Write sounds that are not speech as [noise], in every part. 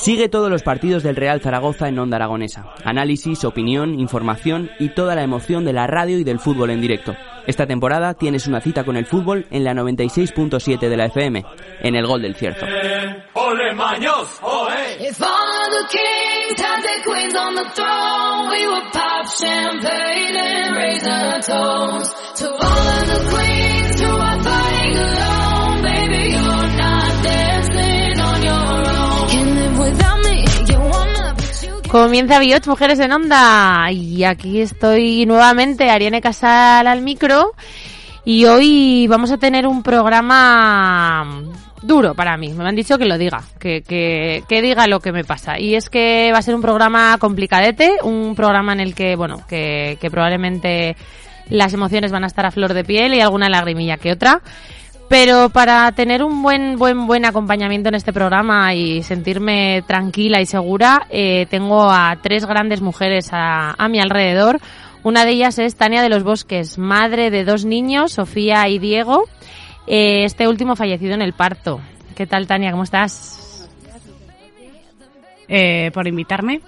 Sigue todos los partidos del Real Zaragoza en Onda Aragonesa. Análisis, opinión, información y toda la emoción de la radio y del fútbol en directo. Esta temporada tienes una cita con el fútbol en la 96.7 de la FM, en el Gol del Cierzo. Comienza Bioch, Mujeres en Onda. Y aquí estoy nuevamente, Ariane Casal al micro. Y hoy vamos a tener un programa duro para mí. Me han dicho que lo diga, que, que, que, diga lo que me pasa. Y es que va a ser un programa complicadete, un programa en el que, bueno, que, que probablemente las emociones van a estar a flor de piel y alguna lagrimilla que otra. Pero para tener un buen, buen, buen acompañamiento en este programa y sentirme tranquila y segura, eh, tengo a tres grandes mujeres a, a mi alrededor. Una de ellas es Tania de los Bosques, madre de dos niños, Sofía y Diego. Eh, este último fallecido en el parto. ¿Qué tal, Tania? ¿Cómo estás? Eh, por invitarme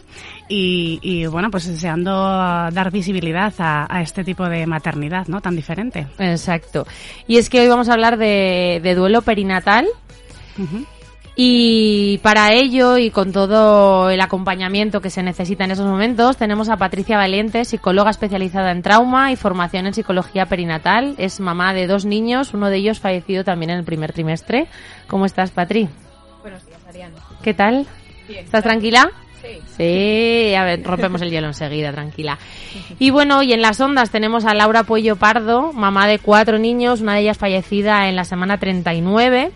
y, y, bueno, pues deseando dar visibilidad a, a, este tipo de maternidad, ¿no? Tan diferente. Exacto. Y es que hoy vamos a hablar de, de duelo perinatal. Uh -huh. Y para ello y con todo el acompañamiento que se necesita en esos momentos, tenemos a Patricia Valiente, psicóloga especializada en trauma y formación en psicología perinatal. Es mamá de dos niños, uno de ellos fallecido también en el primer trimestre. ¿Cómo estás, Patri? Buenos días, Ariane. ¿Qué tal? Bien. ¿Estás tranquila? Sí. A ver, rompemos el hielo enseguida, tranquila. Y bueno, y en las ondas tenemos a Laura Puello Pardo, mamá de cuatro niños, una de ellas fallecida en la semana 39.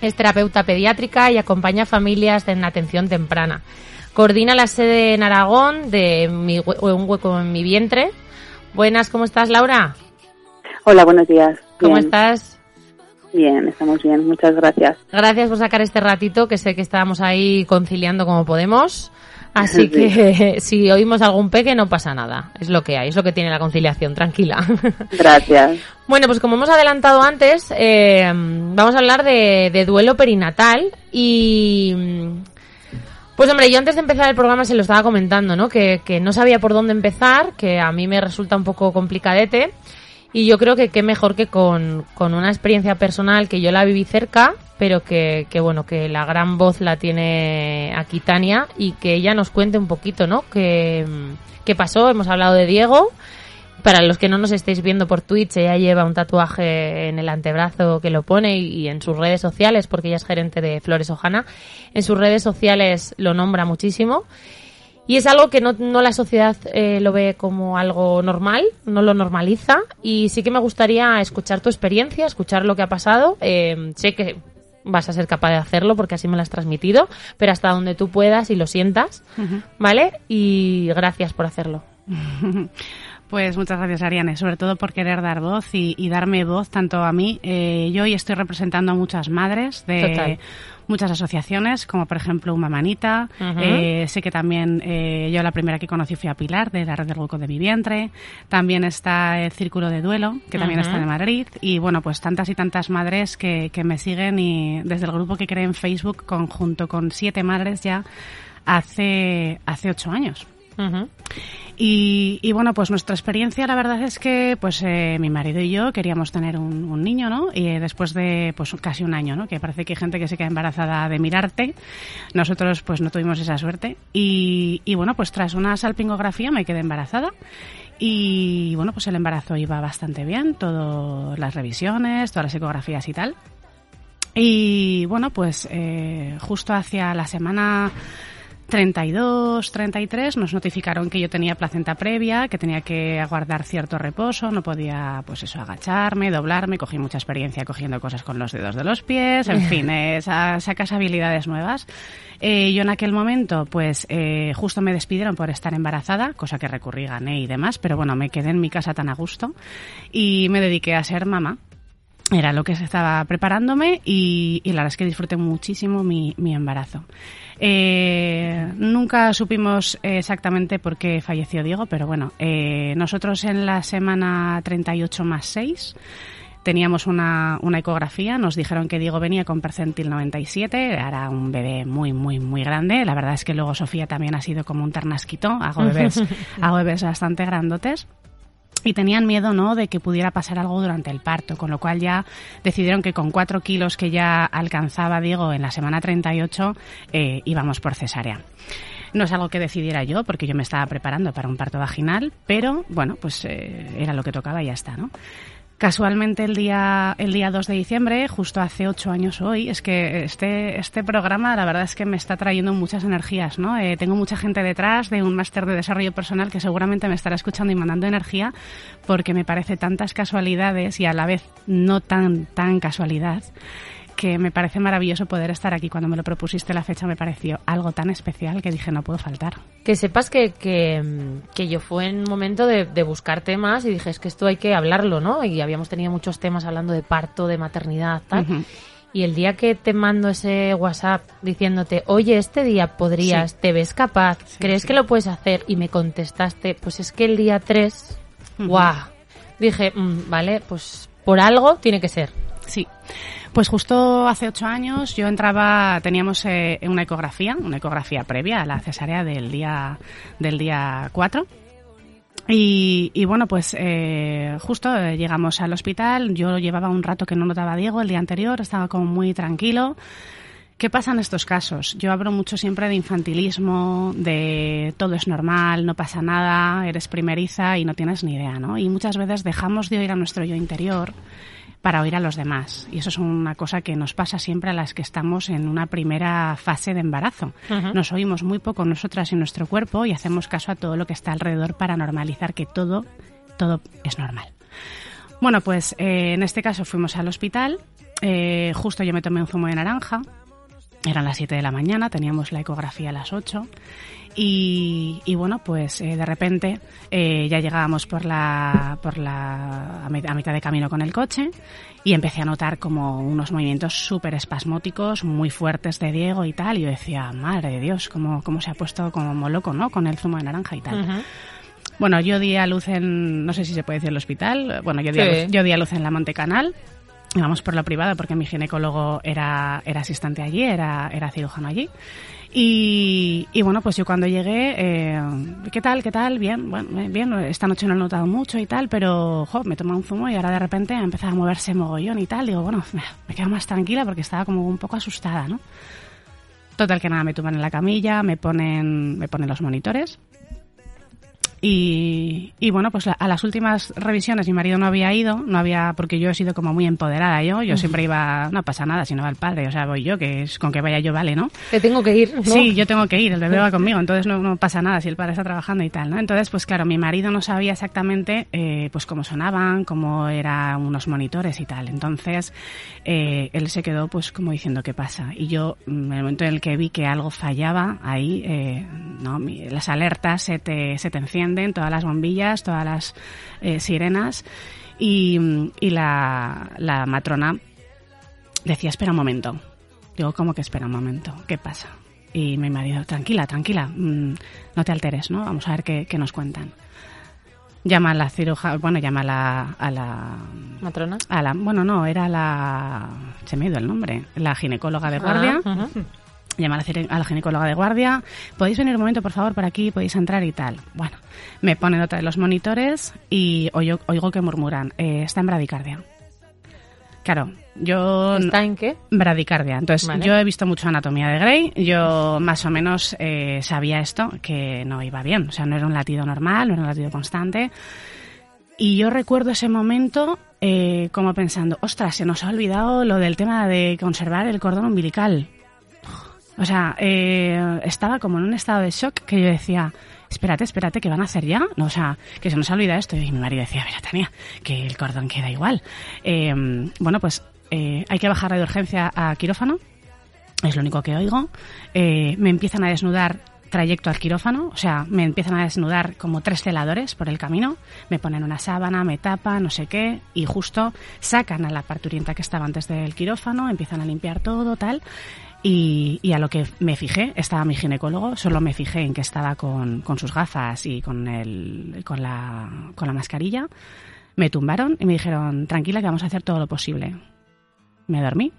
Es terapeuta pediátrica y acompaña a familias en atención temprana. Coordina la sede en Aragón de mi, Un hueco en mi vientre. Buenas, ¿cómo estás, Laura? Hola, buenos días. ¿Cómo estás? Bien, estamos bien, muchas gracias. Gracias por sacar este ratito, que sé que estábamos ahí conciliando como podemos. Así sí. que [laughs] si oímos algún peque no pasa nada, es lo que hay, es lo que tiene la conciliación, tranquila. [laughs] Gracias. bueno, pues como hemos adelantado antes, eh, vamos a hablar de, de, duelo perinatal y... Pues hombre, yo antes de empezar el programa se lo estaba comentando, ¿no? Que, que no sabía por dónde empezar, que a mí me resulta un poco complicadete. Y yo creo que qué mejor que con, con, una experiencia personal que yo la viví cerca, pero que, que, bueno, que la gran voz la tiene aquí Tania y que ella nos cuente un poquito, ¿no? ¿Qué, qué pasó? Hemos hablado de Diego. Para los que no nos estéis viendo por Twitch, ella lleva un tatuaje en el antebrazo que lo pone y, y en sus redes sociales, porque ella es gerente de Flores Ojana, en sus redes sociales lo nombra muchísimo. Y es algo que no, no la sociedad eh, lo ve como algo normal, no lo normaliza. Y sí que me gustaría escuchar tu experiencia, escuchar lo que ha pasado. Eh, sé que vas a ser capaz de hacerlo porque así me lo has transmitido, pero hasta donde tú puedas y lo sientas, uh -huh. ¿vale? Y gracias por hacerlo. [laughs] Pues muchas gracias, Ariane, sobre todo por querer dar voz y, y darme voz tanto a mí. Eh, yo hoy estoy representando a muchas madres de Total. Muchas asociaciones, como por ejemplo Una Manita. Uh -huh. eh, sé que también eh, yo la primera que conocí fui a Pilar, de la Red del Hueco de mi Vientre. También está el Círculo de Duelo, que también uh -huh. está en Madrid. Y bueno, pues tantas y tantas madres que, que me siguen y desde el grupo que creé en Facebook, conjunto con siete madres ya hace, hace ocho años. Uh -huh. Y, y, bueno, pues nuestra experiencia, la verdad es que, pues eh, mi marido y yo queríamos tener un, un, niño, ¿no? Y eh, después de, pues casi un año, ¿no? Que parece que hay gente que se queda embarazada de mirarte. Nosotros, pues no tuvimos esa suerte. Y, y bueno, pues tras una salpingografía me quedé embarazada. Y bueno, pues el embarazo iba bastante bien, todas las revisiones, todas las ecografías y tal. Y bueno, pues eh, justo hacia la semana 32, 33 nos notificaron que yo tenía placenta previa, que tenía que aguardar cierto reposo, no podía, pues eso, agacharme, doblarme, cogí mucha experiencia cogiendo cosas con los dedos de los pies, en fin, [laughs] eh, sacas habilidades nuevas. Eh, yo en aquel momento, pues eh, justo me despidieron por estar embarazada, cosa que recurrí, gané y demás, pero bueno, me quedé en mi casa tan a gusto y me dediqué a ser mamá era lo que se estaba preparándome y, y, la verdad es que disfruté muchísimo mi, mi embarazo. Eh, nunca supimos exactamente por qué falleció Diego, pero bueno, eh, nosotros en la semana 38 más 6 Teníamos una, una ecografía, nos dijeron que Diego venía con percentil 97, era un bebé muy, muy, muy grande. La verdad es que luego Sofía también ha sido como un ternasquito, hago bebés, [laughs] hago bebés bastante grandotes y tenían miedo no de que pudiera pasar algo durante el parto, con lo cual ya decidieron que con cuatro kilos que ya alcanzaba Diego en la semana 38 eh, íbamos por cesárea. No es algo que decidiera yo, porque yo me estaba preparando para un parto vaginal, pero bueno, pues eh, era lo que tocaba y ya está, ¿no? Casualmente el día, el día 2 de diciembre, justo hace ocho años hoy, es que este, este programa la verdad es que me está trayendo muchas energías, ¿no? Eh, tengo mucha gente detrás de un máster de desarrollo personal que seguramente me estará escuchando y mandando energía porque me parece tantas casualidades y a la vez no tan, tan casualidad que me parece maravilloso poder estar aquí. Cuando me lo propusiste la fecha me pareció algo tan especial que dije no puedo faltar. Que sepas que, que, yo fue en un momento de, buscar temas y dije es que esto hay que hablarlo, ¿no? Y habíamos tenido muchos temas hablando de parto, de maternidad, tal. Y el día que te mando ese WhatsApp diciéndote, oye, este día podrías, te ves capaz, crees que lo puedes hacer, y me contestaste, pues es que el día 3, guau, dije, mm, vale, pues por algo tiene que ser. Sí. Pues justo hace ocho años yo entraba, teníamos eh, una ecografía, una ecografía previa a la cesárea del día del día 4. Y, bueno, pues eh, justo eh, llegamos al hospital. Yo llevaba un rato que no notaba a Diego el día anterior, estaba como muy tranquilo. ¿Qué pasa en estos casos? Yo hablo mucho siempre de infantilismo, de todo es normal, no pasa nada, eres primeriza y no tienes ni idea, ¿no? Y muchas veces dejamos de oír a nuestro yo interior para oír a los demás. Y eso es una cosa que nos pasa siempre a las que estamos en una primera fase de embarazo. Nos oímos muy poco nosotras y nuestro cuerpo y hacemos caso a todo lo que está alrededor para normalizar que todo, todo es normal. Bueno, pues eh, en este caso fuimos al hospital. Eh, justo yo me tomé un zumo de naranja. Eran las 7 de la mañana, teníamos la ecografía a las 8 y, bueno, pues eh, de repente eh, ya llegábamos por la, por la, a mitad de camino con el coche y empecé a notar como unos movimientos súper espasmóticos, muy fuertes de Diego y tal. Y yo decía, madre de Dios, cómo, cómo se ha puesto como loco, ¿no? Con el zumo de naranja y tal. Bueno, yo di a luz en, no sé si se puede decir el hospital, bueno, yo di, a, luz, yo di a luz en la Monte Íbamos por lo privado porque mi ginecólogo era, era asistente allí, era, era cirujano allí. Y, bueno, pues yo cuando llegué, eh, ¿qué tal? ¿Qué tal? Bien, bueno, bien, esta noche no he notado mucho y tal, pero jo, me tomado un zumo y ahora de repente ha empezado a moverse mogollón y tal. Digo, bueno, me quedo más tranquila porque estaba como un poco asustada, ¿no? Total que nada, me tumban en la camilla, me ponen, me ponen los monitores y, y, bueno, pues a las últimas revisiones mi marido no había ido, no había, porque yo he sido como muy empoderada yo, yo siempre iba, no pasa nada si no va el padre, o sea, voy yo, que es con que vaya yo vale, ¿no? Te tengo que ir. Sí, yo tengo que ir, el bebé va [laughs] conmigo, entonces no, no, pasa nada si el padre está trabajando y tal, ¿no? Entonces, pues claro, mi marido no sabía exactamente eh, pues cómo sonaban, cómo eran unos monitores y tal, entonces eh, él se quedó pues como diciendo qué pasa y yo en el momento en el que vi que algo fallaba ahí, eh, no, las alertas se te, se te encienden todas las bombillas, todas las eh, sirenas y, la, la, matrona decía, espera un momento. Digo, ¿cómo que espera un momento? ¿Qué pasa? Y mi marido, tranquila, tranquila, mm, no te alteres, ¿no? Vamos a ver qué, nos cuentan. Llama a la cirujana, bueno, llama a la, a la... ¿Matrona? A la, bueno, no, era la... Se me ha ido el nombre. La ginecóloga de ah, guardia llamar a la ginecóloga de guardia, podéis venir un momento por favor por aquí, podéis entrar y tal. Bueno, me ponen otra de los monitores y oigo, oigo que murmuran, eh, está en bradicardia. Claro, yo... ¿Está en qué? Bradicardia. Entonces, yo he visto mucho Anatomía de Grey, yo más o menos eh, sabía esto, que no iba bien, o sea, no era un latido normal, no era un latido constante. Y yo recuerdo ese momento eh, como pensando, ostras, se nos ha olvidado lo del tema de conservar el cordón umbilical. O sea, eh, estaba como en un estado de shock que yo decía, espérate, espérate, ¿qué van a hacer ya? No, o sea, que se nos olvida esto. Y mi marido decía, mira, Tania, que el cordón queda igual. Eh, bueno, pues eh, hay que bajar de urgencia a quirófano. Es lo único que oigo. me empiezan a desnudar trayecto al quirófano, o sea, me empiezan a desnudar como tres celadores por el camino, me ponen una sábana, me tapan, no sé qué, y justo sacan a la parturienta que estaba antes del quirófano, empiezan a limpiar todo, tal, y, a lo que me fijé, estaba mi ginecólogo, solo me fijé en que estaba con, sus gafas y con, el, con, la, con la mascarilla. Me tumbaron y me dijeron, tranquila que vamos a hacer todo lo posible. Me dormí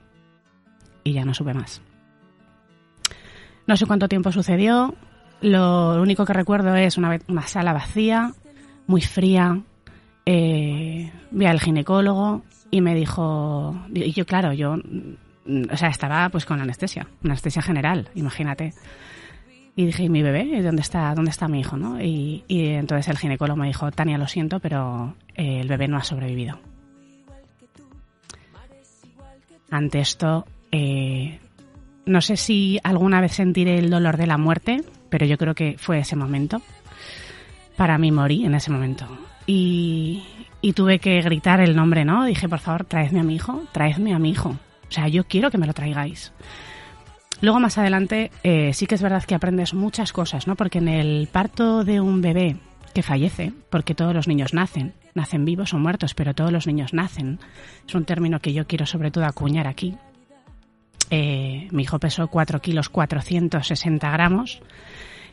y ya no supe más. No sé cuánto tiempo sucedió. Lo único que recuerdo es una, una sala vacía, muy fría. Eh, vi al ginecólogo y me dijo, y yo claro, yo, o sea, estaba pues con anestesia, anestesia general, imagínate. Y dije, ¿y mi bebé? ¿Dónde está, dónde está mi hijo? ¿no? Y, y entonces el ginecólogo me dijo, Tania, lo siento, pero eh, el bebé no ha sobrevivido. Ante esto, eh, no sé si alguna vez sentiré el dolor de la muerte, pero yo creo que fue ese momento. Para mí morí en ese momento. Y, y tuve que gritar el nombre, ¿no? Dije, por favor, traedme a mi hijo, traedme a mi hijo. O sea, yo quiero que me lo traigáis. Luego más adelante eh, sí que es verdad que aprendes muchas cosas, ¿no? Porque en el parto de un bebé que fallece, porque todos los niños nacen, nacen vivos o muertos, pero todos los niños nacen, es un término que yo quiero sobre todo acuñar aquí. Eh, mi hijo pesó 4 kilos 460 gramos,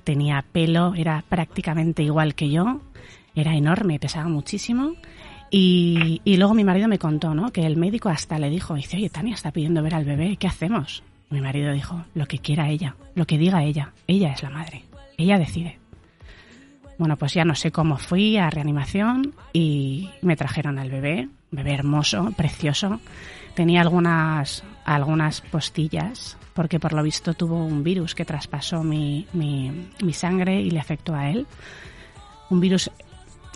tenía pelo, era prácticamente igual que yo, era enorme, pesaba muchísimo. Y, luego mi marido me contó, ¿no? Que el médico hasta le dijo, dice, oye, Tania está pidiendo ver al bebé, ¿qué hacemos? Mi marido dijo, lo que quiera ella, lo que diga ella, ella es la madre, ella decide. Bueno, pues ya no sé cómo fui a reanimación y me trajeron al bebé, bebé hermoso, precioso. Tenía algunas, algunas postillas porque por lo visto tuvo un virus que traspasó mi, mi, mi sangre y le afectó a él. Un virus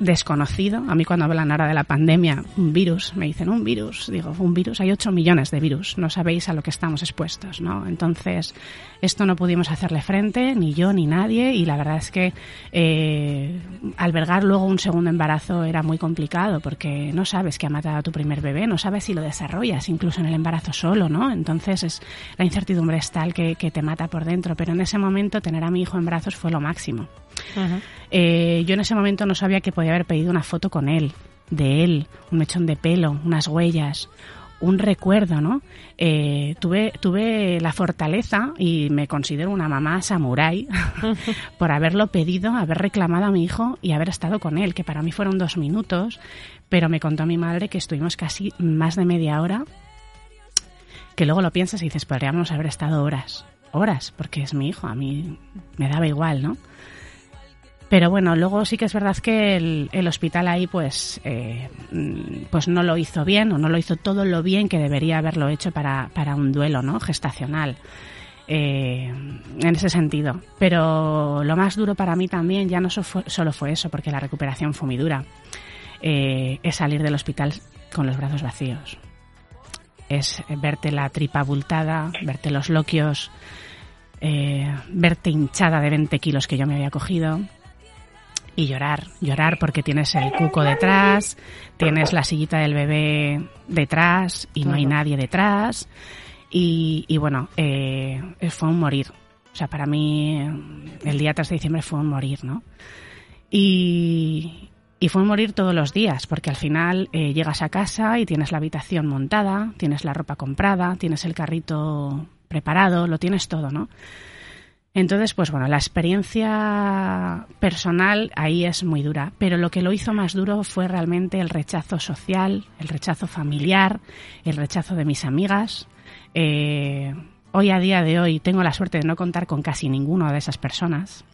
desconocido. A mí cuando hablan ahora de la pandemia, un virus, me dicen un virus. Digo, un virus, hay 8 millones de virus, no sabéis a lo que estamos expuestos, ¿no? Entonces, esto no pudimos hacerle frente, ni yo ni nadie, y la verdad es que eh, albergar luego un segundo embarazo era muy complicado, porque no sabes que ha matado a tu primer bebé, no sabes si lo desarrollas, incluso en el embarazo solo, ¿no? Entonces, es, la incertidumbre es tal que, que te mata por dentro, pero en ese momento tener a mi hijo en brazos fue lo máximo. Uh -huh. eh, yo en ese momento no sabía que podía haber pedido una foto con él, de él, un mechón de pelo, unas huellas, un recuerdo, ¿no? Eh, tuve, tuve la fortaleza y me considero una mamá samurái [laughs] por haberlo pedido, haber reclamado a mi hijo y haber estado con él, que para mí fueron dos minutos, pero me contó mi madre que estuvimos casi más de media hora, que luego lo piensas y dices, podríamos haber estado horas, horas, porque es mi hijo, a mí me daba igual, ¿no? Pero bueno, luego sí que es verdad que el, hospital ahí pues, eh, pues no lo hizo bien o no lo hizo todo lo bien que debería haberlo hecho para, para un duelo ¿no? gestacional. Eh, en ese sentido. Pero lo más duro para mí también ya no solo fue eso, porque la recuperación fue muy dura. Eh, es salir del hospital con los brazos vacíos. Es verte la tripa abultada, verte los loquios, verte hinchada de 20 kilos que yo me había cogido, y llorar, llorar porque tienes el cuco detrás, tienes la sillita del bebé detrás y no hay nadie detrás. Y, y bueno, eh, fue un morir. O sea, para mí el día 3 de diciembre fue un morir, ¿no? Y, y fue un morir todos los días, porque al final eh, llegas a casa y tienes la habitación montada, tienes la ropa comprada, tienes el carrito preparado, lo tienes todo, ¿no? Entonces, pues bueno, la experiencia personal ahí es muy dura, pero lo que lo hizo más duro fue realmente el rechazo social, el rechazo familiar, el rechazo de mis amigas. Eh, hoy a día de hoy tengo la suerte de no contar con casi ninguna de esas personas,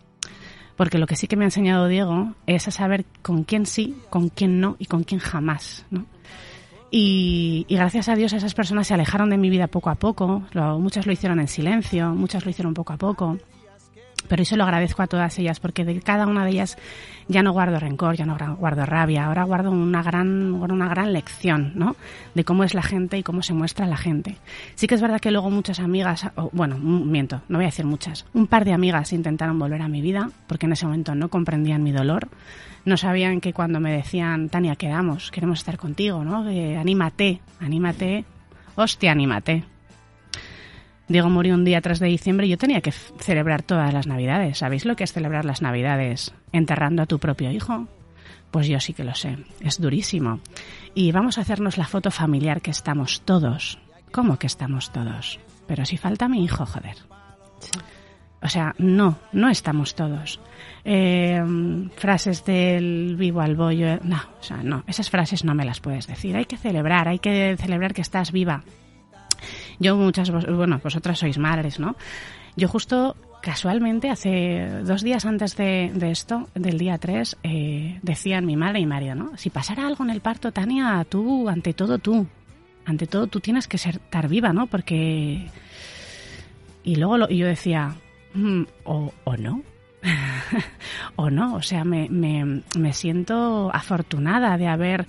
porque lo que sí que me ha enseñado Diego es a saber con quién sí, con quién no y con quién jamás, ¿no? Y, y, gracias a Dios esas personas se alejaron de mi vida poco a poco. Lo, muchas lo hicieron en silencio, muchas lo hicieron poco a poco. Pero eso lo agradezco a todas ellas porque de cada una de ellas ya no guardo rencor, ya no guardo rabia, ahora guardo una gran, una gran lección, ¿no? De cómo es la gente y cómo se muestra la gente. Sí que es verdad que luego muchas amigas, o, bueno, miento, no voy a decir muchas, un par de amigas intentaron volver a mi vida porque en ese momento no comprendían mi dolor no sabían que cuando me decían, Tania, quedamos, queremos estar contigo, ¿no? Eh, anímate, anímate, hostia, anímate. Diego murió un día 3 de diciembre y yo tenía que celebrar todas las navidades. ¿Sabéis lo que es celebrar las navidades enterrando a tu propio hijo? Pues yo sí que lo sé, es durísimo. Y vamos a hacernos la foto familiar que estamos todos. ¿Cómo que estamos todos? Pero si falta mi hijo, joder. O sea, no, no estamos todos. Eh, frases del vivo al bollo, no, o sea, no, esas frases no me las puedes decir. Hay que celebrar, hay que celebrar que estás viva. Yo muchas, bueno, vosotras sois madres, ¿no? Yo justo casualmente hace dos días antes de, esto, del día 3, eh, decían mi madre y Mario, ¿no? Si pasara algo en el parto, Tania, tú, ante todo tú, ante todo tú tienes que ser, estar viva, ¿no? Porque... Y luego lo, y yo decía, mm, o, o no, [laughs] o no, o sea, me, me, me siento afortunada de haber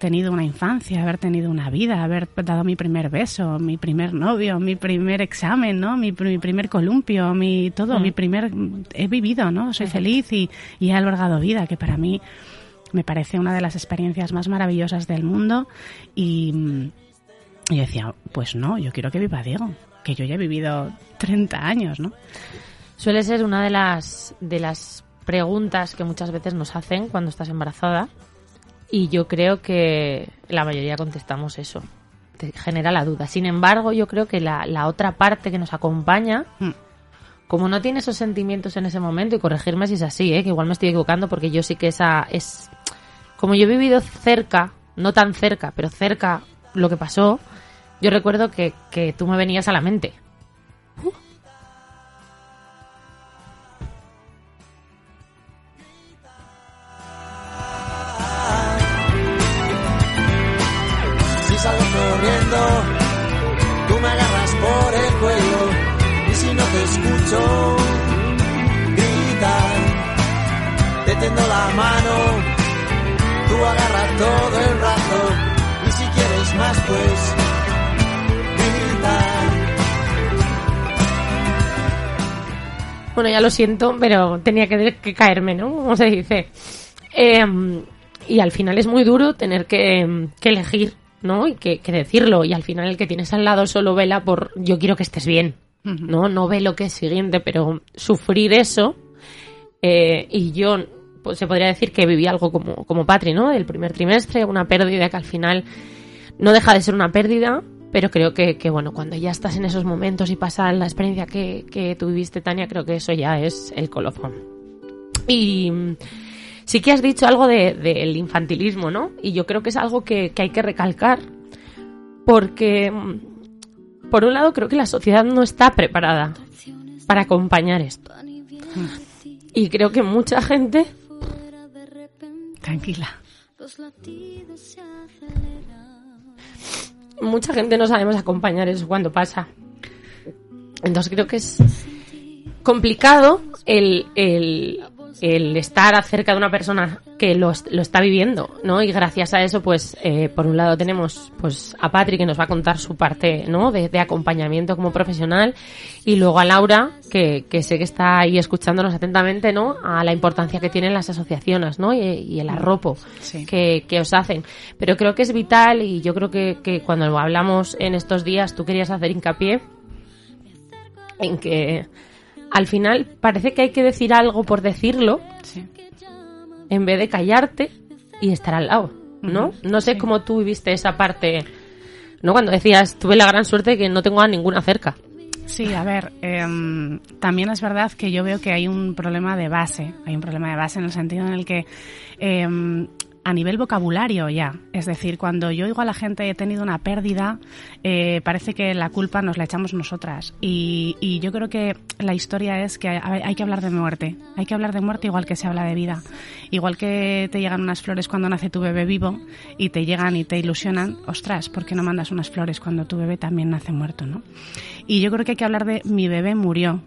tenido una infancia, haber tenido una vida, haber dado mi primer beso, mi primer novio, mi primer examen, ¿no? Mi, primer columpio, mi todo, mi mm. primer he vivido, ¿no? Soy feliz y, y, he albergado vida, que para mí me parece una de las experiencias más maravillosas del mundo y, y decía, pues no, yo quiero que viva Diego, que yo ya he vivido 30 años, ¿no? Suele ser una de las, de las preguntas que muchas veces nos hacen cuando estás embarazada y yo creo que la mayoría contestamos eso. Te genera la duda. Sin embargo, yo creo que la, la otra parte que nos acompaña, mm. como no tiene esos sentimientos en ese momento, y corregirme si es así, ¿eh? que igual me estoy equivocando porque yo sí que esa es... Como yo he vivido cerca, no tan cerca, pero cerca lo que pasó, yo recuerdo que, que tú me venías a la mente. Tú me agarras por el cuello y si no te escucho, grita, te tendo la mano, tú agarras todo el rato y si quieres más pues grita. Bueno, ya lo siento, pero tenía que, caerme, ¿no? Como se dice. Eh, y al final es muy duro tener que elegir ¿no? Y que, decirlo. Y al final el que tienes al lado solo vela por yo quiero que estés bien, ¿no? No ve lo que es siguiente, pero sufrir eso. Eh, y yo, pues se podría decir que viví algo como, como Patri, ¿no? El primer trimestre, una pérdida que al final no deja de ser una pérdida, pero creo que, que bueno, cuando ya estás en esos momentos y pasa la experiencia que, que tú viviste, Tania, creo que eso ya es el colofón. Y Sí que has dicho algo del de, infantilismo, ¿no? Y yo creo que es algo que, hay que recalcar porque, mm, por un lado, creo que la sociedad no está preparada para acompañar esto. Y creo que mucha gente... Tranquila. Mucha gente no sabemos acompañar eso cuando pasa. Entonces creo que es complicado el, el, el estar cerca de una persona que lo, lo, está viviendo, ¿no? Y gracias a eso, pues, eh, por un lado tenemos, pues, a Patrick que nos va a contar su parte, ¿no? De, acompañamiento como profesional y luego a Laura, que, que, sé que está ahí escuchándonos atentamente, ¿no? A la importancia que tienen las asociaciones, ¿no? Y, el arropo que, que, os hacen. Pero creo que es vital y yo creo que, que cuando lo hablamos en estos días, tú querías hacer hincapié en que al final parece que hay que decir algo por decirlo en vez de callarte y estar al lado, ¿no? No sé cómo tú viviste esa parte, ¿no? Cuando decías, tuve la gran suerte de que no tengo a ninguna cerca. Sí, a ver, em, también es verdad que yo veo que hay un problema de base, hay un problema de base en el sentido en el que em, a nivel vocabulario ya. Es decir, cuando yo oigo a la gente he tenido una pérdida, eh, parece que la culpa nos la echamos nosotras. Y, y, yo creo que la historia es que hay, que hablar de muerte. Hay que hablar de muerte igual que se habla de vida. Igual que te llegan unas flores cuando nace tu bebé vivo y te llegan y te ilusionan, ostras, ¿por qué no mandas unas flores cuando tu bebé también nace muerto, no? Y yo creo que hay que hablar de mi bebé murió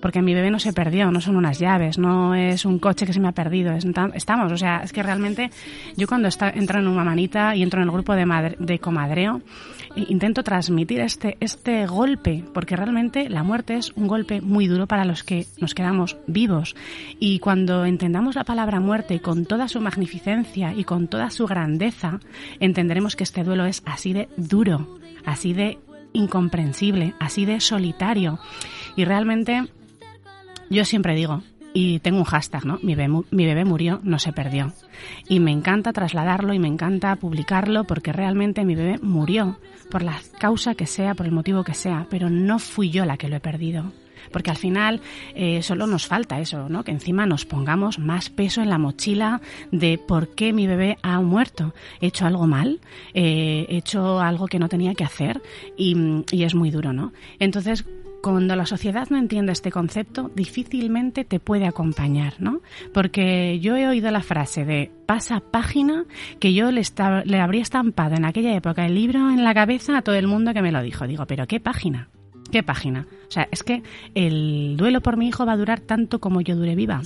porque mi bebé no se perdió, no son unas llaves, no es un coche que se me ha perdido, estamos, o sea, es que realmente yo cuando está, entro en una manita y entro en el grupo de, de comadreo, intento transmitir este, este golpe, porque realmente la muerte es un golpe muy duro para los que nos quedamos vivos. Y cuando entendamos la palabra muerte con toda su magnificencia y con toda su grandeza, entenderemos que este duelo es así de duro, así de incomprensible, así de solitario. Y realmente yo siempre digo, y tengo un hashtag, ¿no? Mi bebé, mi bebé, murió, no se perdió. Y me encanta trasladarlo y me encanta publicarlo porque realmente mi bebé murió, por la causa que sea, por el motivo que sea, pero no fui yo la que lo he perdido. Porque al final eh, solo nos falta eso, ¿no? Que encima nos pongamos más peso en la mochila de por qué mi bebé ha muerto. He hecho algo mal, eh, he hecho algo que no tenía que hacer y, y es muy duro, ¿no? Entonces, cuando la sociedad no entiende este concepto, difícilmente te puede acompañar, ¿no? Porque yo he oído la frase de pasa página que yo le, habría estampado en aquella época el libro en la cabeza a todo el mundo que me lo dijo. Digo, pero ¿qué página? ¿Qué página? O sea, es que el duelo por mi hijo va a durar tanto como yo dure viva.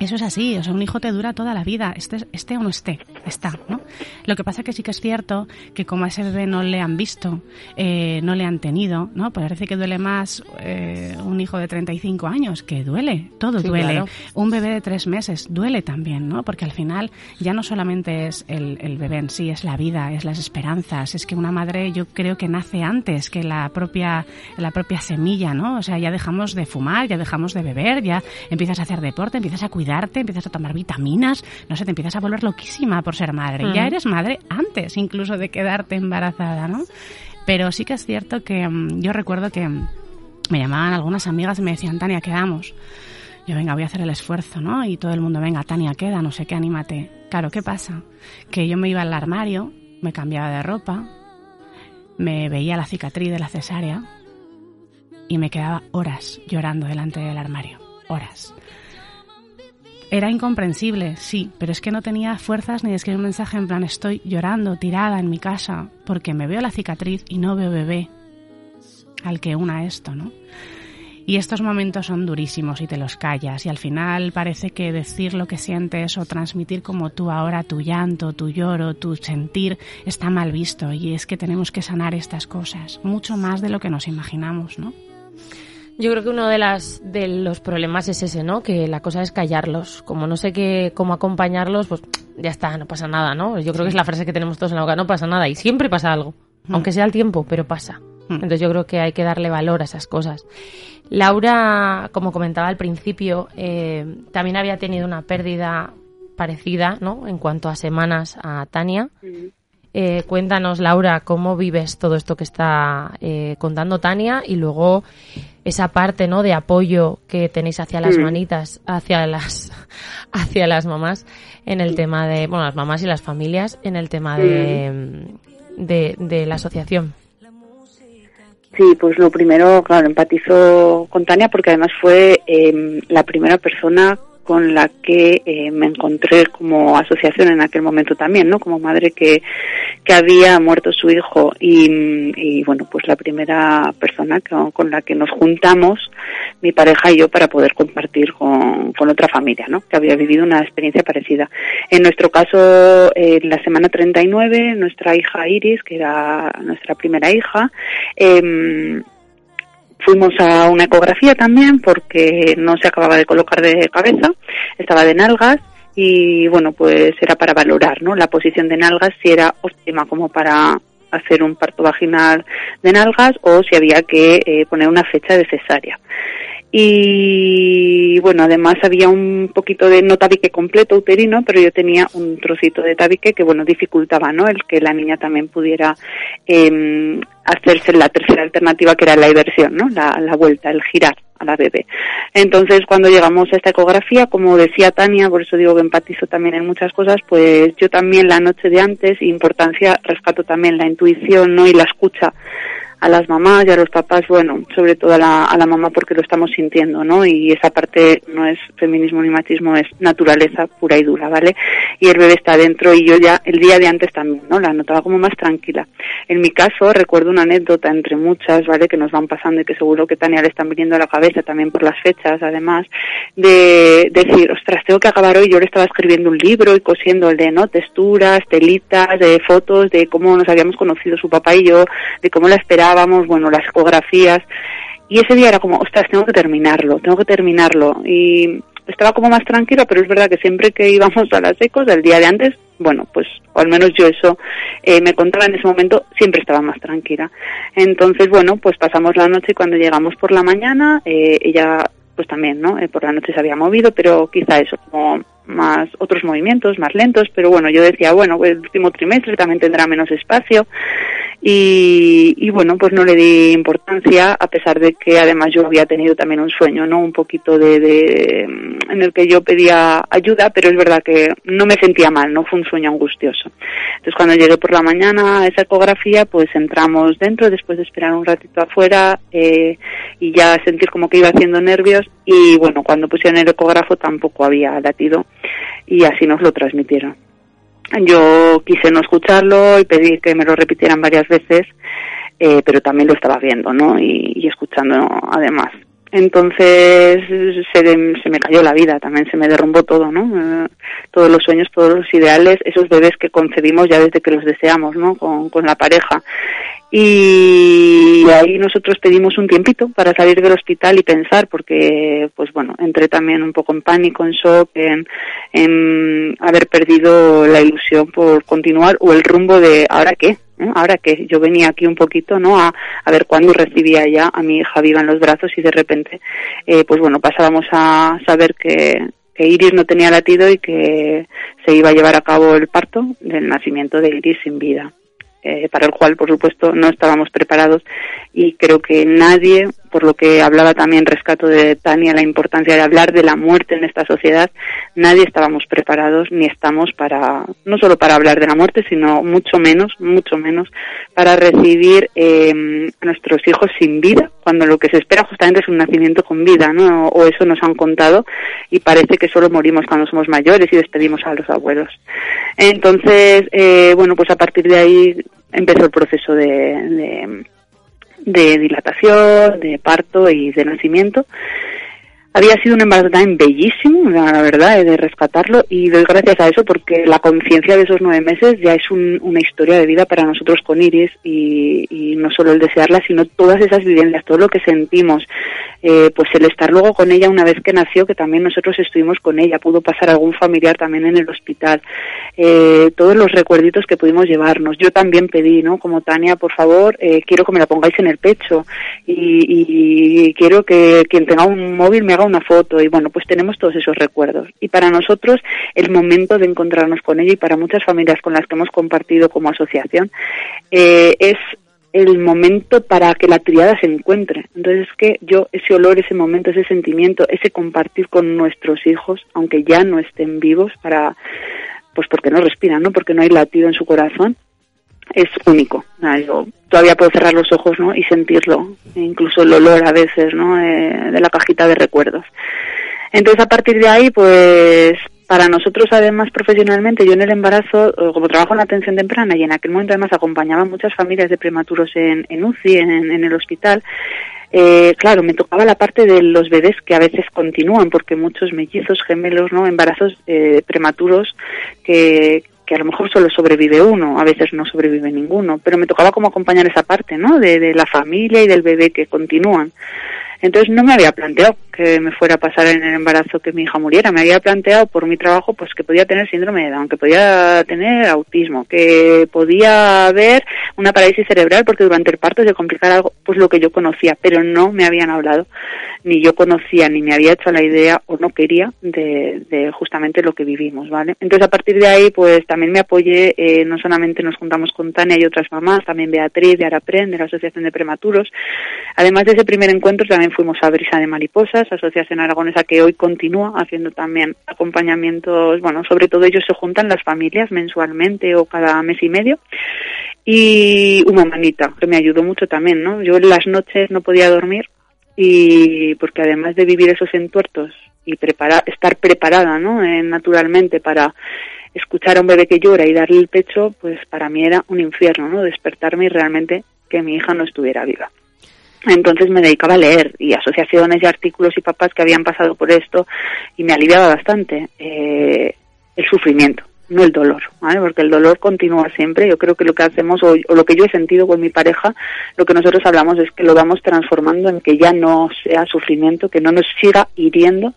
Eso es así, o sea, un hijo te dura toda la vida, esté, esté o no esté, está, ¿no? Lo que pasa que sí que es cierto que como a ese bebé no le han visto, eh, no le han tenido, ¿no? Pues parece que duele más eh, un hijo de 35 años, que duele, todo Sí, duele. claro. Un bebé de tres meses duele también, ¿no? Porque al final ya no solamente es el, el bebé en sí, es la vida, es las esperanzas, es que una madre yo creo que nace antes que la propia, la propia semilla, ¿no? O sea, ya dejamos de fumar, ya dejamos de beber, ya empiezas a hacer deporte, empiezas a cuidarte, empiezas a tomar vitaminas, no sé, te empiezas a volver loquísima por ser madre. Ya Ujú. eres madre antes incluso de quedarte embarazada, ¿no? Pero sí que es cierto que mm, yo recuerdo que mm, me llamaban algunas amigas y me decían, Tania, quedamos. Yo, venga, voy a hacer el esfuerzo, ¿no? Y todo el mundo, venga, Tania, queda, no sé qué, anímate. Claro, ¿qué pasa? Que yo me iba al armario, me cambiaba de ropa, me veía la cicatriz de la cesárea y me quedaba horas llorando delante del armario. Horas. Era incomprensible, sí, pero es que no tenía fuerzas ni de escribir un mensaje en plan estoy llorando, tirada en mi casa, porque me veo la cicatriz y no veo bebé al que una esto, ¿no? Y estos momentos son durísimos y te los callas y al final parece que decir lo que sientes o transmitir como tú ahora tu llanto, tu lloro, tu sentir está mal visto y es que tenemos que sanar estas cosas mucho más de lo que nos imaginamos, ¿no? Yo creo que uno de las de los problemas es ese, ¿no? Que la cosa es callarlos. Como no sé qué cómo acompañarlos, pues ya está, no pasa nada, ¿no? Yo creo que es la frase que tenemos todos en la boca, no pasa nada y siempre pasa algo, Mm. aunque sea el tiempo, pero pasa. Mm. Entonces yo creo que hay que darle valor a esas cosas. Laura, como comentaba al principio, eh, también había tenido una pérdida parecida, ¿no? En cuanto a semanas a Tania. Eh, cuéntanos, Laura, cómo vives todo esto que está eh, contando Tania y luego esa parte, ¿no? De apoyo que tenéis hacia las Mm. manitas, hacia las, [laughs] hacia las mamás en el tema de, bueno, las mamás y las familias en el tema de, de, de la asociación. Sí, pues lo primero, claro, empatizo con Tania porque además fue eh, la primera persona con la que eh, me encontré como asociación en aquel momento también, ¿no? Como madre que, que había muerto su hijo y, y, bueno, pues la primera persona con la que nos juntamos, mi pareja y yo, para poder compartir con, con otra familia, ¿no? Que había vivido una experiencia parecida. En nuestro caso, en la semana 39, nuestra hija Iris, que era nuestra primera hija, em, Fuimos a una ecografía también porque no se acababa de colocar de cabeza, estaba de nalgas y bueno, pues era para valorar, ¿no? La posición de nalgas si era óptima como para hacer un parto vaginal de nalgas o si había que eh, poner una fecha de cesárea. Y bueno, además había un poquito de no tabique completo uterino, pero yo tenía un trocito de tabique que bueno dificultaba, ¿no? El que la niña también pudiera eh, hacerse la tercera alternativa que era la inversión, ¿no? La, la vuelta, el girar a la bebé. Entonces, cuando llegamos a esta ecografía, como decía Tania, por eso digo que empatizo también en muchas cosas, pues yo también la noche de antes, importancia, rescato también la intuición, ¿no? Y la escucha a las mamás y a los papás, bueno, sobre todo a la, a la mamá porque lo estamos sintiendo, ¿no? Y esa parte no es feminismo ni machismo, es naturaleza pura y dura, ¿vale? Y el bebé está dentro y yo ya el día de antes también, ¿no? La notaba como más tranquila. En mi caso recuerdo una anécdota entre muchas, ¿vale? Que nos van pasando y que seguro que Tania le están viniendo a la cabeza también por las fechas, además, de decir, ostras, tengo que acabar hoy, yo le estaba escribiendo un libro y cosiéndole, ¿no? Texturas, telitas, de fotos, de cómo nos habíamos conocido su papá y yo, de cómo la esperábamos, bueno, las ecografías. Y ese día era como, ostras, tengo que terminarlo, tengo que terminarlo. Y estaba como más tranquila, pero es verdad que siempre que íbamos a las ecos, el día de antes, bueno, pues, o al menos yo eso eh, me contaba en ese momento, siempre estaba más tranquila. Entonces, bueno, pues pasamos la noche y cuando llegamos por la mañana, eh, ella pues también, ¿no? Eh, por la noche se había movido, pero quizá eso, como más otros movimientos más lentos, pero bueno, yo decía, bueno, el último trimestre también tendrá menos espacio Y, y, bueno, pues no le di importancia, a pesar de que además yo había tenido también un sueño, ¿no? Un poquito de, de, en el que yo pedía ayuda, pero es verdad que no me sentía mal, no fue un sueño angustioso. Entonces cuando llegué por la mañana a esa ecografía, pues entramos dentro, después de esperar un ratito afuera, eh, y ya sentir como que iba haciendo nervios, y bueno, cuando pusieron el ecógrafo tampoco había latido, y así nos lo transmitieron. Yo quise no escucharlo y pedí que me lo repitieran varias veces, eh, pero también lo estaba viendo, ¿no? Y, y escuchando además. Entonces se, de, se, me cayó la vida, también se me derrumbó todo, ¿no? Eh, todos los sueños, todos los ideales, esos bebés que concebimos ya desde que los deseamos, ¿no? Con, con la pareja. Y ahí nosotros pedimos un tiempito para salir del hospital y pensar, porque, pues bueno, entré también un poco en pánico, en shock, en, en haber perdido la ilusión por continuar o el rumbo de ahora qué, ¿Eh? ahora que yo venía aquí un poquito no a, a ver cuándo recibía ya a mi hija viva en los brazos y de repente eh, pues bueno pasábamos a saber que, que Iris no tenía latido y que se iba a llevar a cabo el parto del nacimiento de Iris sin vida eh, para el cual por supuesto no estábamos preparados y creo que nadie por lo que hablaba también rescato de Tania, la importancia de hablar de la muerte en esta sociedad, nadie estábamos preparados ni estamos para, no solo para hablar de la muerte, sino mucho menos, mucho menos, para recibir eh, a nuestros hijos sin vida, cuando lo que se espera justamente es un nacimiento con vida, ¿no? O eso nos han contado y parece que solo morimos cuando somos mayores y despedimos a los abuelos. Entonces, eh, bueno, pues a partir de ahí empezó el proceso de, de de dilatación, de parto y de nacimiento. Había sido un embarazo también bellísimo, la verdad, de rescatarlo y doy gracias a eso porque la conciencia de esos nueve meses ya es un, una historia de vida para nosotros con Iris y, no solo el desearla, sino todas esas vivencias, todo lo que sentimos, eh, pues el estar luego con ella una vez que nació, que también nosotros estuvimos con ella, pudo pasar algún familiar también en el hospital, eh, todos los recuerditos que pudimos llevarnos. Yo también pedí, ¿no? Como Tania, por favor, eh, quiero que me la pongáis en el pecho y, y quiero que quien tenga un móvil me haga una foto y bueno, pues tenemos todos esos recuerdos. Y para nosotros el momento de encontrarnos con ella y para muchas familias con las que hemos compartido como asociación eh, es el momento para que la triada se encuentre. Entonces es que yo ese olor, ese momento, ese sentimiento, ese compartir con nuestros hijos, aunque ya no estén vivos, para pues porque no respiran, ¿no? Porque no hay latido en su corazón, es único. Yo todavía puedo cerrar los ojos ¿no? y sentirlo, incluso el olor a veces ¿no? de, de la cajita de recuerdos. Entonces, a partir de ahí, pues para nosotros, además, profesionalmente, yo en el embarazo, como trabajo en atención temprana y en aquel momento además acompañaba a muchas familias de prematuros en, en UCI, en, en el hospital, eh, claro, me tocaba la parte de los bebés que a veces continúan, porque muchos mellizos, gemelos, ¿no? Embarazos eh, prematuros que, que a lo mejor solo sobrevive uno, a veces no sobrevive ninguno, pero me tocaba como acompañar esa parte, ¿no? De, de la familia y del bebé que continúan. Entonces no me había planteado que me fuera a pasar en el embarazo que mi hija muriera. Me había planteado por mi trabajo pues que podía tener síndrome de Down, que podía tener autismo, que podía haber una parálisis cerebral porque durante el parto se complicara algo, pues lo que yo conocía, pero no me habían hablado, ni yo conocía, ni me había hecho la idea o no quería de, de justamente lo que vivimos, ¿vale? Entonces a partir de ahí pues también me apoyé, eh, no solamente nos juntamos con Tania y otras mamás, también Beatriz de Arapren, de la Asociación de Prematuros. Además de ese primer encuentro también fuimos a Brisa de Mariposas, Asociación Aragonesa que hoy continúa haciendo también acompañamientos, bueno, sobre todo ellos se juntan las familias mensualmente o cada mes y medio. Y una manita, que me ayudó mucho también, ¿no? Yo en las noches no podía dormir y porque además de vivir esos entuertos y preparar, estar preparada, ¿no? Eh, naturalmente para escuchar a un bebé que llora y darle el pecho, pues para mí era un infierno, ¿no? Despertarme y realmente que mi hija no estuviera viva. Entonces me dedicaba a leer y asociaciones y artículos y papás que habían pasado por esto y me aliviaba bastante eh, el sufrimiento, no el dolor, ¿vale? Porque el dolor continúa siempre. Yo creo que lo que hacemos, o, o, lo que yo he sentido con mi pareja, lo que nosotros hablamos es que lo vamos transformando en que ya no sea sufrimiento, que no nos siga hiriendo.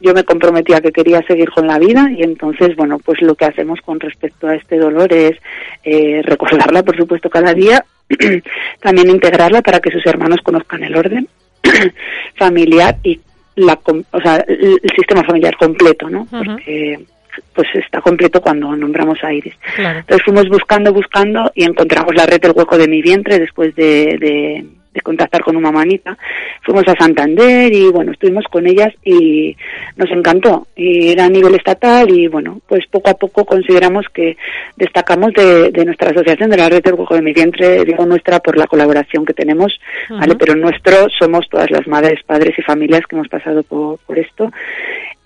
Yo me comprometía que quería seguir con la vida y entonces, bueno, pues lo que hacemos con respecto a este dolor es eh, recordarla, por supuesto, cada día, [clears throat] también integrarla para que sus hermanos conozcan el orden [clears throat] familiar y la, o sea, el sistema familiar completo, ¿no? Porque pues está completo cuando nombramos a Iris. Claro. Entonces fuimos buscando, buscando y encontramos la red del hueco de mi vientre después de, de, de contactar con una manita. Fuimos a Santander y bueno, estuvimos con ellas y nos encantó. Y era a nivel estatal y bueno, pues poco a poco consideramos que destacamos de, de nuestra asociación, de la red del hueco de mi vientre, digo nuestra por la colaboración que tenemos, ¿vale? Pero nuestro somos todas las madres, padres y familias que hemos pasado por, por esto.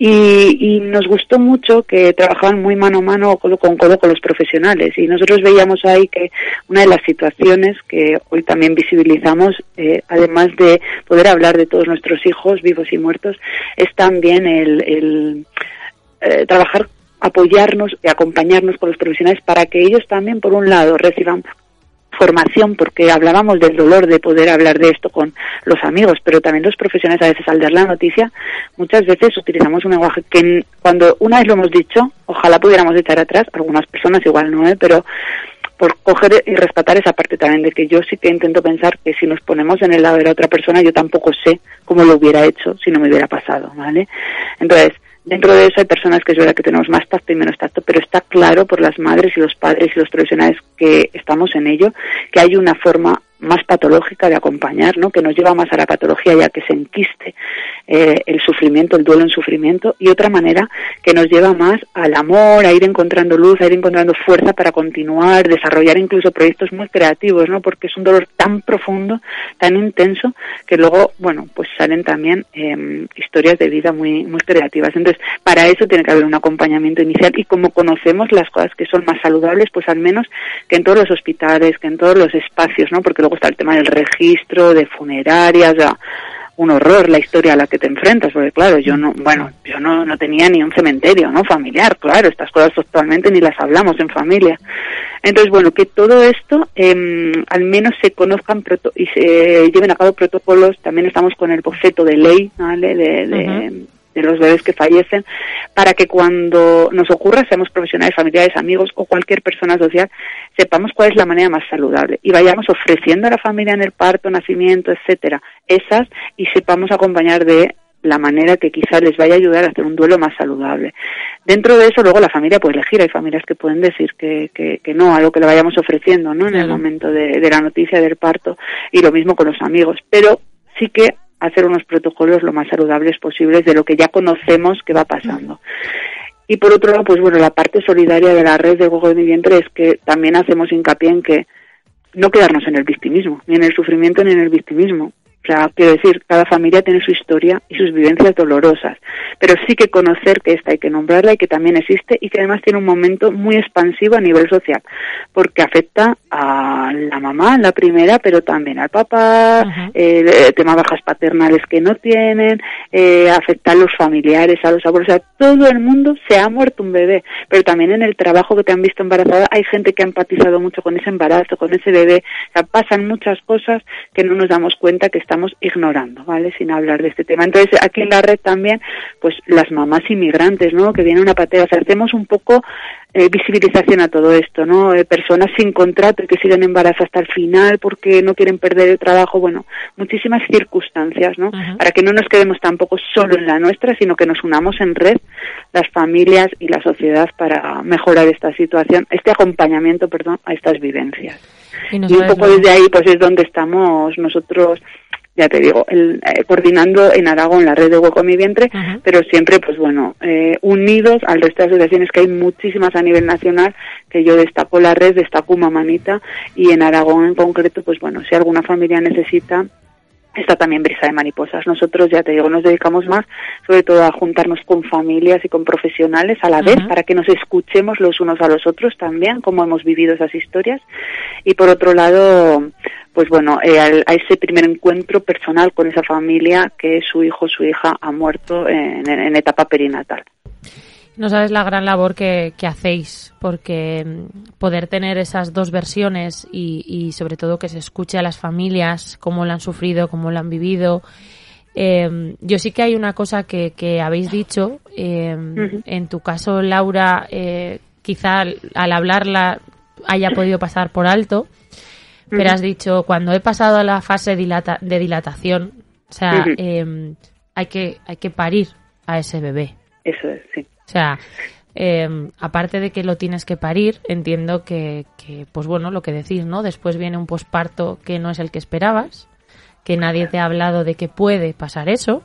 Y, y, nos gustó mucho que trabajaban muy mano a mano, codo con codo con los profesionales. Y nosotros veíamos ahí que una de las situaciones que hoy también visibilizamos, eh, además de poder hablar de todos nuestros hijos, vivos y muertos, es también el, el eh, trabajar apoyarnos y acompañarnos con los profesionales para que ellos también, por un lado, reciban formación, porque hablábamos del dolor de poder hablar de esto con los amigos, pero también los profesionales a veces al dar la noticia, muchas veces utilizamos un lenguaje que cuando una vez lo hemos dicho, ojalá pudiéramos echar atrás, algunas personas igual no, ¿eh? pero por coger y rescatar esa parte también de que yo sí que intento pensar que si nos ponemos en el lado de la otra persona, yo tampoco sé cómo lo hubiera hecho si no me hubiera pasado, ¿vale? Entonces, Dentro de eso hay personas que es verdad que tenemos más tacto y menos tacto, pero está claro por las madres y los padres y los profesionales que estamos en ello que hay una forma más patológica de acompañar, ¿no? que nos lleva más a la patología ya que se enquiste eh, el sufrimiento, el duelo en sufrimiento, y otra manera que nos lleva más al amor, a ir encontrando luz, a ir encontrando fuerza para continuar, desarrollar incluso proyectos muy creativos, ¿no? porque es un dolor tan profundo, tan intenso, que luego, bueno, pues salen también eh, historias de vida muy, muy creativas. Entonces, para eso tiene que haber un acompañamiento inicial, y como conocemos las cosas que son más saludables, pues al menos que en todos los hospitales, que en todos los espacios, ¿no? porque luego está el tema del registro, de funerarias, ya, un horror la historia a la que te enfrentas, porque claro, yo no, bueno, yo no, no tenía ni un cementerio, ¿no? Familiar, claro, estas cosas actualmente ni las hablamos en familia. Entonces, bueno, que todo esto eh, al menos se conozcan y se lleven a cabo protocolos, también estamos con el boceto de ley, ¿vale? De, de, uh -huh de los bebés que fallecen, para que cuando nos ocurra, seamos profesionales, familiares, amigos o cualquier persona social, sepamos cuál es la manera más saludable y vayamos ofreciendo a la familia en el parto, nacimiento, etcétera, esas y sepamos acompañar de la manera que quizás les vaya a ayudar a hacer un duelo más saludable. Dentro de eso, luego la familia puede elegir. Hay familias que pueden decir que, que, que no a lo que le vayamos ofreciendo, ¿no? En el momento de, de la noticia del parto y lo mismo con los amigos. Pero sí que hacer unos protocolos lo más saludables posibles de lo que ya conocemos que va pasando. Y por otro lado, pues bueno, la parte solidaria de la red de Hueco de mi vientre es que también hacemos hincapié en que no quedarnos en el victimismo, ni en el sufrimiento ni en el victimismo. O sea, quiero decir, cada familia tiene su historia y sus vivencias dolorosas, pero sí que conocer que esta hay que nombrarla y que también existe y que además tiene un momento muy expansivo a nivel social, porque afecta a la mamá, la primera, pero también al papá, uh -huh. eh, tema bajas paternales que no tienen, eh, afecta a los familiares, a los abuelos, o sea, todo el mundo se ha muerto un bebé, pero también en el trabajo que te han visto embarazada hay gente que ha empatizado mucho con ese embarazo, con ese bebé, o sea, pasan muchas cosas que no nos damos cuenta que estamos ignorando, ¿vale? Sin hablar de este tema. Entonces, aquí en la red también, pues las mamás inmigrantes, ¿no? Que vienen a patear, o sea, hacemos un poco eh, visibilización a todo esto, ¿no? Eh, personas sin contrato y que siguen embarazadas hasta el final porque no quieren perder el trabajo, bueno, muchísimas circunstancias, ¿no? Uh -huh. Para que no nos quedemos tampoco solo en la nuestra, sino que nos unamos en red, las familias y la sociedad para mejorar esta situación, este acompañamiento, perdón, a estas vivencias. Y, y un poco desde ahí, pues es donde estamos nosotros ya te digo, el, eh, coordinando en Aragón la red de Hueco a mi vientre, pero siempre, pues bueno, eh, unidos al resto de asociaciones que hay muchísimas a nivel nacional, que yo destaco la red, destaco Mamanita, y en Aragón en concreto, pues bueno, si alguna familia necesita, está también Brisa de Mariposas. Nosotros, ya te digo, nos dedicamos más sobre todo a juntarnos con familias y con profesionales a la uh -huh. vez para que nos escuchemos los unos a los otros también, cómo hemos vivido esas historias. Y por otro lado, pues bueno, eh, a, ese primer encuentro personal con esa familia que su hijo su hija ha muerto en etapa perinatal. No sabes la gran labor que, que, hacéis, porque mm, poder tener esas dos versiones y, y, sobre todo que se escuche a las familias, cómo lo han sufrido, cómo lo han vivido. Eh, yo sí que hay una cosa que, que habéis dicho, eh, uh -huh. en tu caso, Laura, eh, quizá al hablarla haya podido pasar por alto, pero uh -huh. has dicho, cuando he pasado a la fase dilata de dilatación, o sea, uh -huh. hay, que, hay que parir a ese bebé. Eso es, sí. O sea, eh, aparte de que lo tienes que parir, entiendo que, que, pues bueno, lo que decís, ¿no? Después viene un posparto que no es el que esperabas, que nadie te ha hablado de que puede pasar eso,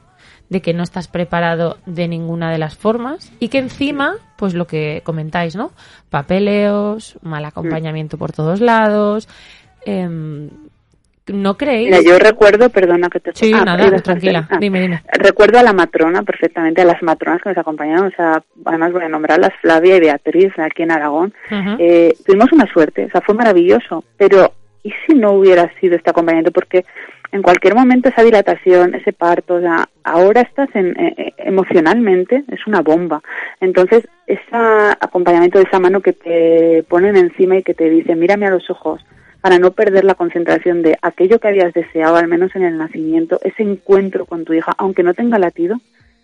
de que no estás preparado de ninguna de las formas y que encima, pues lo que comentáis, ¿no? Papeleos, mal acompañamiento por todos lados. em, ¿No creéis? Mira, yo recuerdo, perdona que te... Sí, Ah, nada, tranquila. ah. Dime, dime. Recuerdo a la matrona perfectamente, a las matronas que nos acompañaron, o sea, además voy a nombrarlas Flavia y Beatriz aquí en Aragón. Eh, tuvimos una suerte, o sea, fue maravilloso, pero ¿y si no hubiera sido este acompañamiento? Porque en cualquier momento esa dilatación, ese parto, o sea, ahora estás en, eh, eh, emocionalmente, es una bomba. Entonces, ese acompañamiento de esa mano que te ponen encima y que te dice, mírame a los ojos, para no perder la concentración de aquello que habías deseado, al menos en el nacimiento, ese encuentro con tu hija, aunque no tenga latido,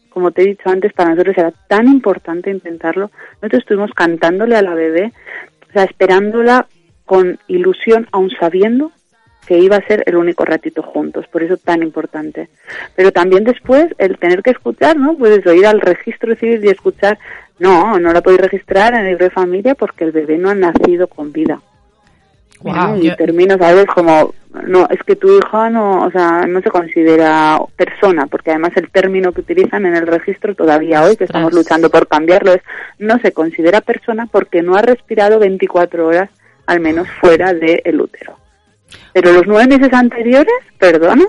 como te he dicho antes, para nosotros era tan importante intentarlo. Nosotros estuvimos cantándole a la bebé, o sea, esperándola con ilusión, aun sabiendo que iba a ser el único ratito juntos, por eso tan importante. Pero también después el tener que escuchar, ¿no? Puedes ir al registro civil y escuchar, no, no la podéis registrar en el libro de familia porque el bebé no ha nacido con vida. Guau, y yo- termino, ¿sabes? Como, no, es que tu hija no, o sea, no se considera persona, porque además el término que utilizan en el registro todavía hoy, que estamos luchando por cambiarlo, es no se considera persona porque no ha respirado 24 horas al menos fuera del útero. Pero los nueve meses anteriores, perdona,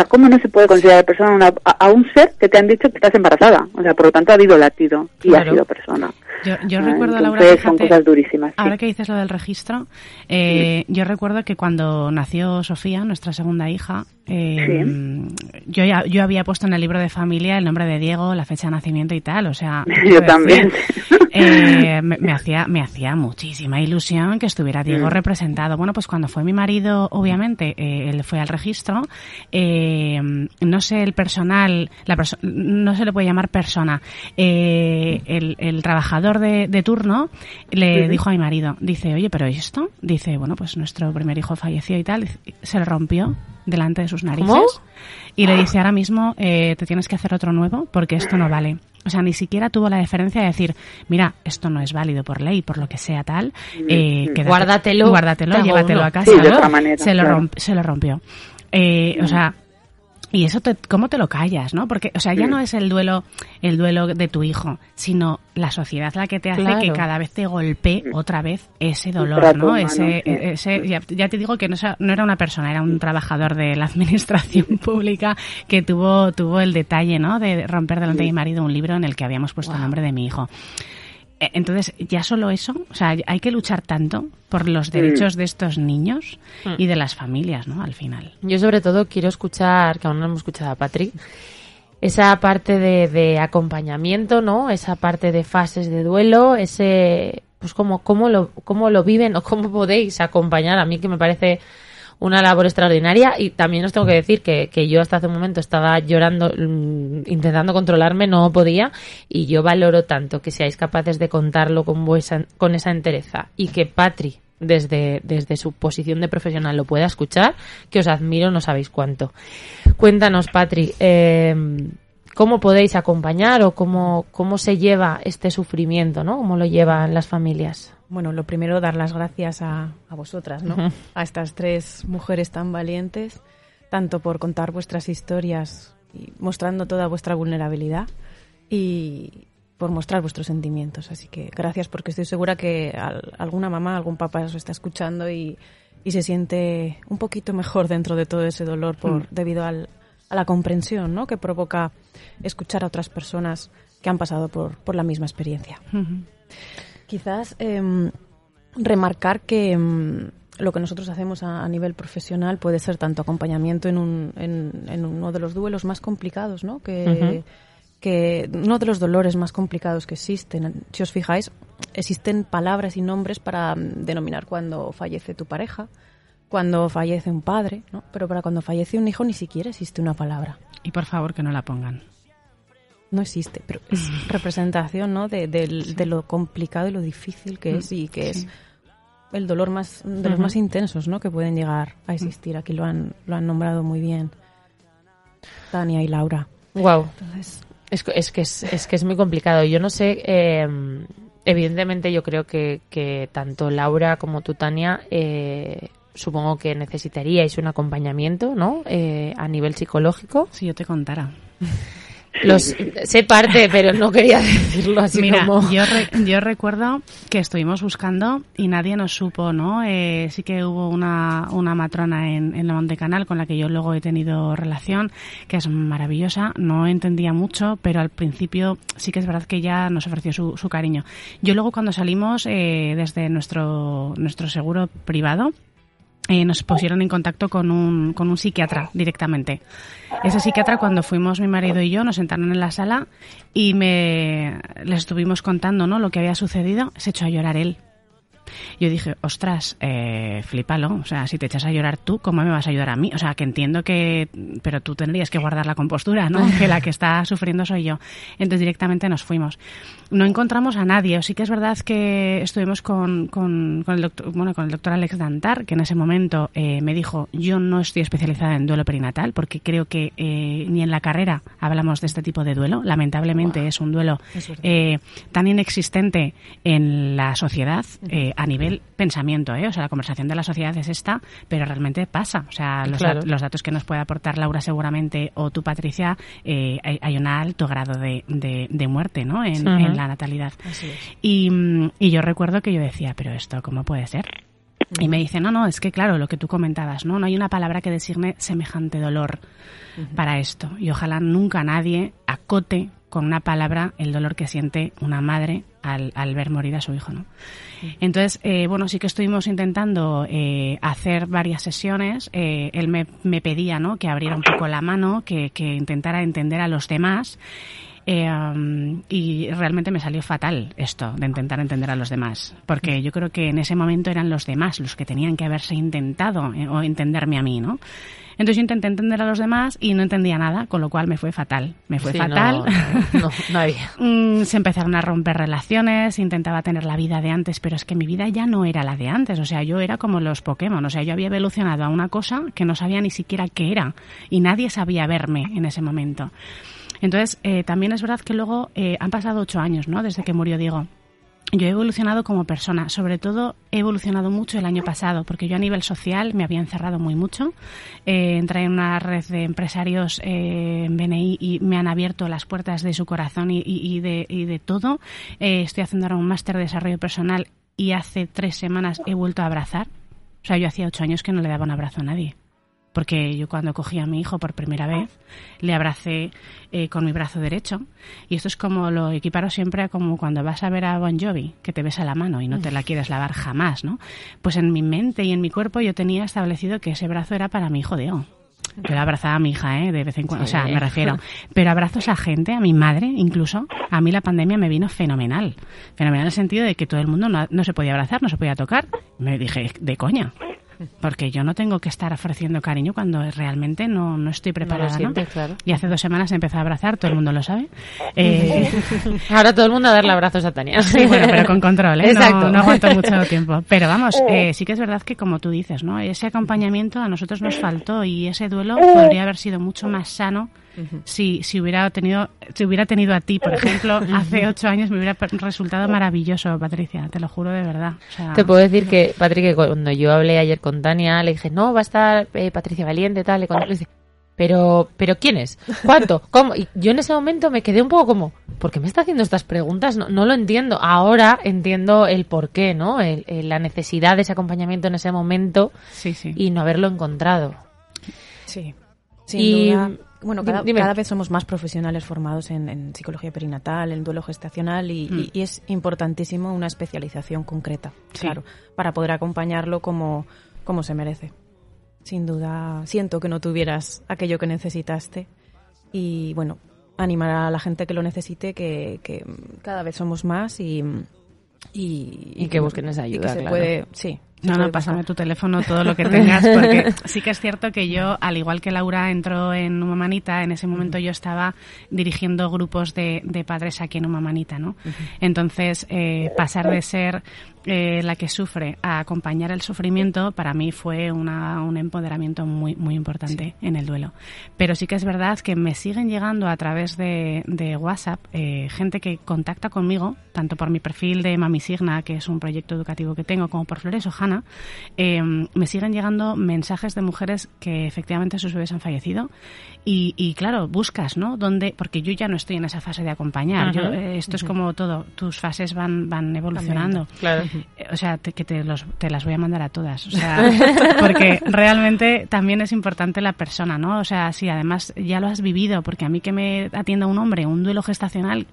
sea, ¿cómo no se puede considerar persona una- a, a un ser que te han dicho que estás embarazada? O sea, por lo tanto ha habido latido y Claro. ha sido persona. Yo, yo Ah, recuerdo, Laura, entonces son fíjate, cosas durísimas. sí. Ahora que dices lo del registro, eh, yo recuerdo que cuando nació Sofía, nuestra segunda hija, eh, yo ya yo había puesto en el libro de familia el nombre de Diego, la fecha de nacimiento y tal, o sea, [laughs] Yo decir, también. eh, [laughs] me, me hacía me hacía muchísima ilusión que estuviera Diego representado. Bueno, pues cuando fue mi marido, obviamente, eh, él fue al registro, eh, no sé el personal, la perso- no se le puede llamar persona, eh, el, el trabajador de, de turno le dijo a mi marido, dice, oye, pero ¿y esto? Dice, bueno, pues nuestro primer hijo falleció y tal, se le rompió delante de sus narices. ¿Cómo? Y le dice, ahora mismo eh, te tienes que hacer otro nuevo porque esto no vale. O sea, ni siquiera tuvo la deferencia de decir, mira, esto no es válido por ley, por lo que sea tal. Eh, quédate- Guárdatelo, Guárdatelo, llévatelo uno. a casa. Sí, de ¿no? otra manera, se, lo claro. romp- se lo rompió. Eh, O sea, y eso, te, ¿cómo te lo callas, no? Porque, o sea, ya no es el duelo, el duelo de tu hijo, sino la sociedad la que te hace Claro. que cada vez te golpee otra vez ese dolor, trato ¿no? ese, sí. ese, ya, ya te digo que no era una persona, era un trabajador de la [laughs] administración pública que tuvo, tuvo el detalle, ¿no? De romper delante de mi marido un libro en el que habíamos puesto el nombre de mi hijo. Eh, Entonces, ya solo eso, o sea, hay que luchar tanto por los derechos de estos niños y de las familias, ¿no? Al final. Yo sobre todo quiero escuchar, que aún no hemos escuchado a Patrick, esa parte de, de acompañamiento, ¿no? Esa parte de fases de duelo, ese, pues cómo, cómo lo, cómo lo viven o cómo podéis acompañar. A mí que me parece una labor extraordinaria y también os tengo que decir que, que yo hasta hace un momento estaba llorando, mm, intentando controlarme, no podía y yo valoro tanto que seáis capaces de contarlo con, vuesa- con esa entereza y que Patri desde, desde su posición de profesional lo pueda escuchar, que os admiro, no sabéis cuánto. Cuéntanos, Patri, eh, ¿cómo podéis acompañar o cómo, cómo se lleva este sufrimiento, ¿no? ¿Cómo lo llevan las familias? Bueno, lo primero, dar las gracias a, a vosotras, ¿no? A estas tres mujeres tan valientes, tanto por contar vuestras historias y mostrando toda vuestra vulnerabilidad y por mostrar vuestros sentimientos. Así que gracias porque estoy segura que al- alguna mamá, algún papá os está escuchando y, y se siente un poquito mejor dentro de todo ese dolor por, debido al- a la comprensión ¿no? que provoca escuchar a otras personas que han pasado por, por la misma experiencia. Quizás em, remarcar que em, lo que nosotros hacemos a, a nivel profesional puede ser tanto acompañamiento en, un, en, en uno de los duelos más complicados, ¿no? Que, que uno de los dolores más complicados que existen. Si os fijáis, existen palabras y nombres para mm, denominar cuando fallece tu pareja, cuando fallece un padre, ¿no? Pero para cuando fallece un hijo ni siquiera existe una palabra. Y por favor que no la pongan. No existe, pero es representación ¿no? de, de lo complicado y lo difícil que es y que es el dolor más de los más intensos ¿no? que pueden llegar a existir. Aquí lo han, lo han nombrado muy bien Tania y Laura. Wow. Entonces, Es, que- es que es, es que es muy complicado. Yo no sé, eh, evidentemente yo creo que, que tanto Laura como tú, Tania, eh, supongo que necesitaríais un acompañamiento, ¿no? Eh, a nivel psicológico. Si yo te contara. [laughs] Los, sé parte, pero no quería decirlo así Mira, como... yo, re- yo recuerdo que estuvimos buscando y nadie nos supo, ¿no? Eh, sí que hubo una, una matrona en, en la Montecanal con la que yo luego he tenido relación, que es maravillosa. No entendía mucho, pero al principio sí que es verdad que ya nos ofreció su, su cariño. Yo luego cuando salimos eh, desde nuestro, nuestro seguro privado, eh, nos pusieron en contacto con un, con un psiquiatra directamente. Ese psiquiatra, cuando fuimos mi marido y yo, nos sentaron en la sala y me les estuvimos contando ¿no? lo que había sucedido. Se echó a llorar él. Yo dije, ostras, eh, flipalo. O sea, si te echas a llorar tú, ¿cómo me vas a ayudar a mí? O sea, que entiendo que. Pero tú tendrías que guardar la compostura, ¿no? [laughs] Que la que está sufriendo soy yo. Entonces directamente nos fuimos. No encontramos a nadie. Sí que es verdad que estuvimos con, con, con el, doctor, bueno, con el doctor Alex Dantar, que en ese momento eh, me dijo: Yo no estoy especializada en duelo perinatal, porque creo que eh, ni en la carrera hablamos de este tipo de duelo. Lamentablemente es un duelo eh, tan inexistente en la sociedad a nivel pensamiento, ¿eh? O sea, la conversación de la sociedad es esta, pero realmente pasa. O sea, los, Claro. dat- los datos que nos puede aportar Laura seguramente o tú, Patricia, eh, hay, hay un alto grado de, de, de muerte, ¿no? En, la natalidad. Y, y yo recuerdo que yo decía, pero esto, ¿cómo puede ser? Y me dice, no, no, es que claro, lo que tú comentabas, ¿no? No hay una palabra que designe semejante dolor para esto. Y ojalá nunca nadie acote con una palabra el dolor que siente una madre al, al ver morir a su hijo, ¿no? Entonces, eh, bueno, sí que estuvimos intentando eh, hacer varias sesiones. Eh, él me, me pedía, ¿no? Que abriera un poco la mano, que, que intentara entender a los demás. Eh, um, y realmente me salió fatal esto de intentar entender a los demás, porque yo creo que en ese momento eran los demás los que tenían que haberse intentado eh, o entenderme a mí, ¿no? Entonces yo intenté entender a los demás y no entendía nada, con lo cual me fue fatal. Me fue Sí, fatal. No, no, no había. [laughs] Mm, se empezaron a romper relaciones, intentaba tener la vida de antes, pero es que mi vida ya no era la de antes. O sea, yo era como los Pokémon. O sea, yo había evolucionado a una cosa que no sabía ni siquiera qué era. Y nadie sabía verme en ese momento. Entonces, eh, también es verdad que luego eh, han pasado ocho años, ¿no? Desde que murió Diego. Yo he evolucionado como persona, sobre todo he evolucionado mucho el año pasado, porque yo a nivel social me había encerrado muy mucho. Eh, entré en una red de empresarios eh, en BNI y me han abierto las puertas de su corazón y, y- y de, y de todo. Eh, estoy haciendo ahora un máster de desarrollo personal y hace tres semanas he vuelto a abrazar. O sea, yo hacía ocho años que no le daba un abrazo a nadie. Porque yo cuando cogí a mi hijo por primera vez, le abracé eh, con mi brazo derecho. Y esto es como lo equiparo siempre a como cuando vas a ver a Bon Jovi, que te besa la mano y no te la quieres lavar jamás, ¿no? Pues en mi mente y en mi cuerpo yo tenía establecido que ese brazo era para mi hijo Diego. Yo le abrazaba a mi hija, ¿eh? De vez en cuando. O sea, me refiero. Pero abrazos a gente, a mi madre incluso. A mí la pandemia me vino fenomenal. Fenomenal en el sentido de que todo el mundo no, no se podía abrazar, no se podía tocar. Me dije, de coña. Porque yo no tengo que estar ofreciendo cariño cuando realmente no, no estoy preparada, ¿no? sientes, claro. Y hace dos semanas empecé a abrazar, todo el mundo lo sabe. Eh, [laughs] Ahora todo el mundo a darle abrazos a Tania. Sí, bueno, pero con control, ¿eh? No- Exacto. No, aguanto mucho tiempo. Pero vamos, [laughs] eh, sí que es verdad que como tú dices, ¿no? Ese acompañamiento a nosotros nos faltó y ese duelo [laughs] podría haber sido mucho más sano si, si hubiera tenido, si hubiera tenido a ti, por [laughs] ejemplo, hace ocho años me hubiera resultado maravilloso, Patricia, te lo juro de verdad. O sea, Te puedo decir que, Patrick, que cuando yo hablé ayer con Tania, le dije, no, va a estar eh, Patricia Valiente, tal, y cuando le dije, pero, pero ¿quién es? ¿Cuánto? [laughs] ¿Cómo? Y yo en ese momento me quedé un poco como, ¿por qué me está haciendo estas preguntas? No, no lo entiendo. Ahora entiendo el por qué, ¿no? El- el- la necesidad de ese acompañamiento en ese momento sí, sí. y no haberlo encontrado. Sí. Sin Y- duda. Bueno, cada, cada vez somos más profesionales formados en, en psicología perinatal, en duelo gestacional y, Mm. y- y es importantísimo una especialización concreta, Sí. claro, para poder acompañarlo como, como se merece. Sin duda, siento que no tuvieras aquello que necesitaste y bueno, animar a la gente que lo necesite, que, que cada vez somos más y, y, Y que busquen esa y que ayuda, se claro. puede, sí, No, no, pásame tu teléfono, todo lo que tengas, porque [laughs] sí que es cierto que yo, al igual que Laura entró en Humamanita, en ese momento yo estaba dirigiendo grupos de, de padres aquí en Humamanita, ¿no? Entonces, eh, pasar de ser eh, la que sufre a acompañar el sufrimiento, para mí fue una, un empoderamiento muy, muy importante en el duelo. Pero sí que es verdad que me siguen llegando a través de, de WhatsApp eh, gente que contacta conmigo, tanto por mi perfil de Mami Signa, que es un proyecto educativo que tengo, como por Flores Ojana, eh, me siguen llegando mensajes de mujeres que efectivamente sus bebés han fallecido. Y, y claro, buscas, ¿no? Donde, porque yo ya no estoy en esa fase de acompañar. Yo, eh, esto es como todo, tus fases van, van evolucionando. Claro. Eh, O sea, te- que te, los- te las voy a mandar a todas. O sea, [laughs] porque realmente también es importante la persona, ¿no? O sea, si además ya lo has vivido, porque a mí que me atienda un hombre, un duelo gestacional,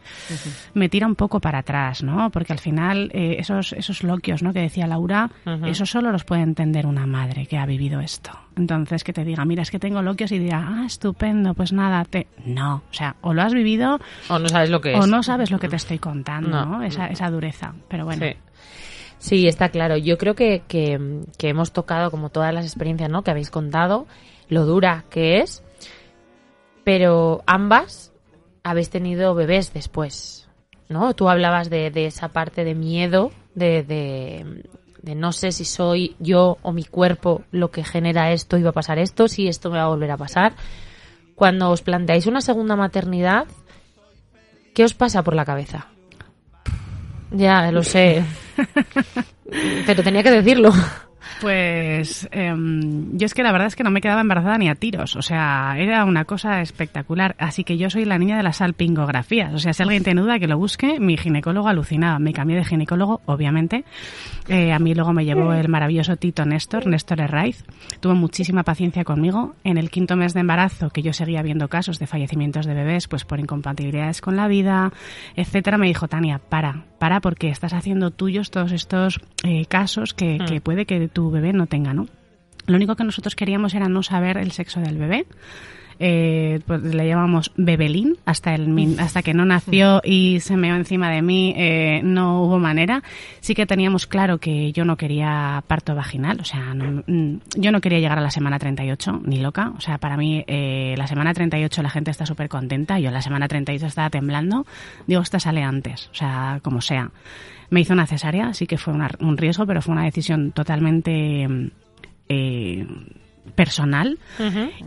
me tira un poco para atrás, ¿no? Porque al final eh, esos, esos loquios, ¿no? Que decía Laura, eso solo los puede entender una madre que ha vivido esto. Entonces, que te diga, mira, es que tengo loquios y dirá, ah, estupendo, pues nada, te... No, o sea, o lo has vivido O no sabes lo que es. o no sabes lo que te estoy contando, No. ¿no? Esa, esa dureza. Pero bueno. Sí. Sí, está claro. Yo creo que, que, que hemos tocado como todas las experiencias ¿no? que habéis contado, lo dura que es, pero ambas habéis tenido bebés después, ¿no? Tú hablabas de, de esa parte de miedo, de, de, de no sé si soy yo o mi cuerpo lo que genera esto y va a pasar esto, si esto me va a volver a pasar. Cuando os planteáis una segunda maternidad, ¿qué os pasa por la cabeza? Ya, lo sé. [laughs] Pero tenía que decirlo. Pues em, yo es que la verdad es que no me quedaba embarazada ni a tiros, o sea, era una cosa espectacular. Así que yo soy la niña de las salpingografías, o sea, si alguien tiene duda que lo busque, mi ginecólogo alucinaba. Me cambié de ginecólogo, obviamente. Eh, a mí luego me llevó el maravilloso Tito Néstor, Néstor Herraiz. Tuvo muchísima paciencia conmigo. En el quinto mes de embarazo, que yo seguía viendo casos de fallecimientos de bebés, pues por incompatibilidades con la vida, etcétera, me dijo, Tania, para, para porque estás haciendo tuyos todos estos eh, casos que, que puede que tu bebé no tenga, ¿no? Lo único que nosotros queríamos era no saber el sexo del bebé. Eh, pues le llamamos Bebelín hasta el hasta que no nació y se meó encima de mí eh, no hubo manera. Sí que teníamos claro que yo no quería parto vaginal o sea no- mm, yo no quería llegar a la semana 38 ni loca. O sea para mí eh, la semana 38 la gente está súper contenta yo la semana 38 estaba temblando. Digo esta sale antes o sea como sea. Me hizo una cesárea sí que fue una- un riesgo pero fue una decisión totalmente mm, eh, personal.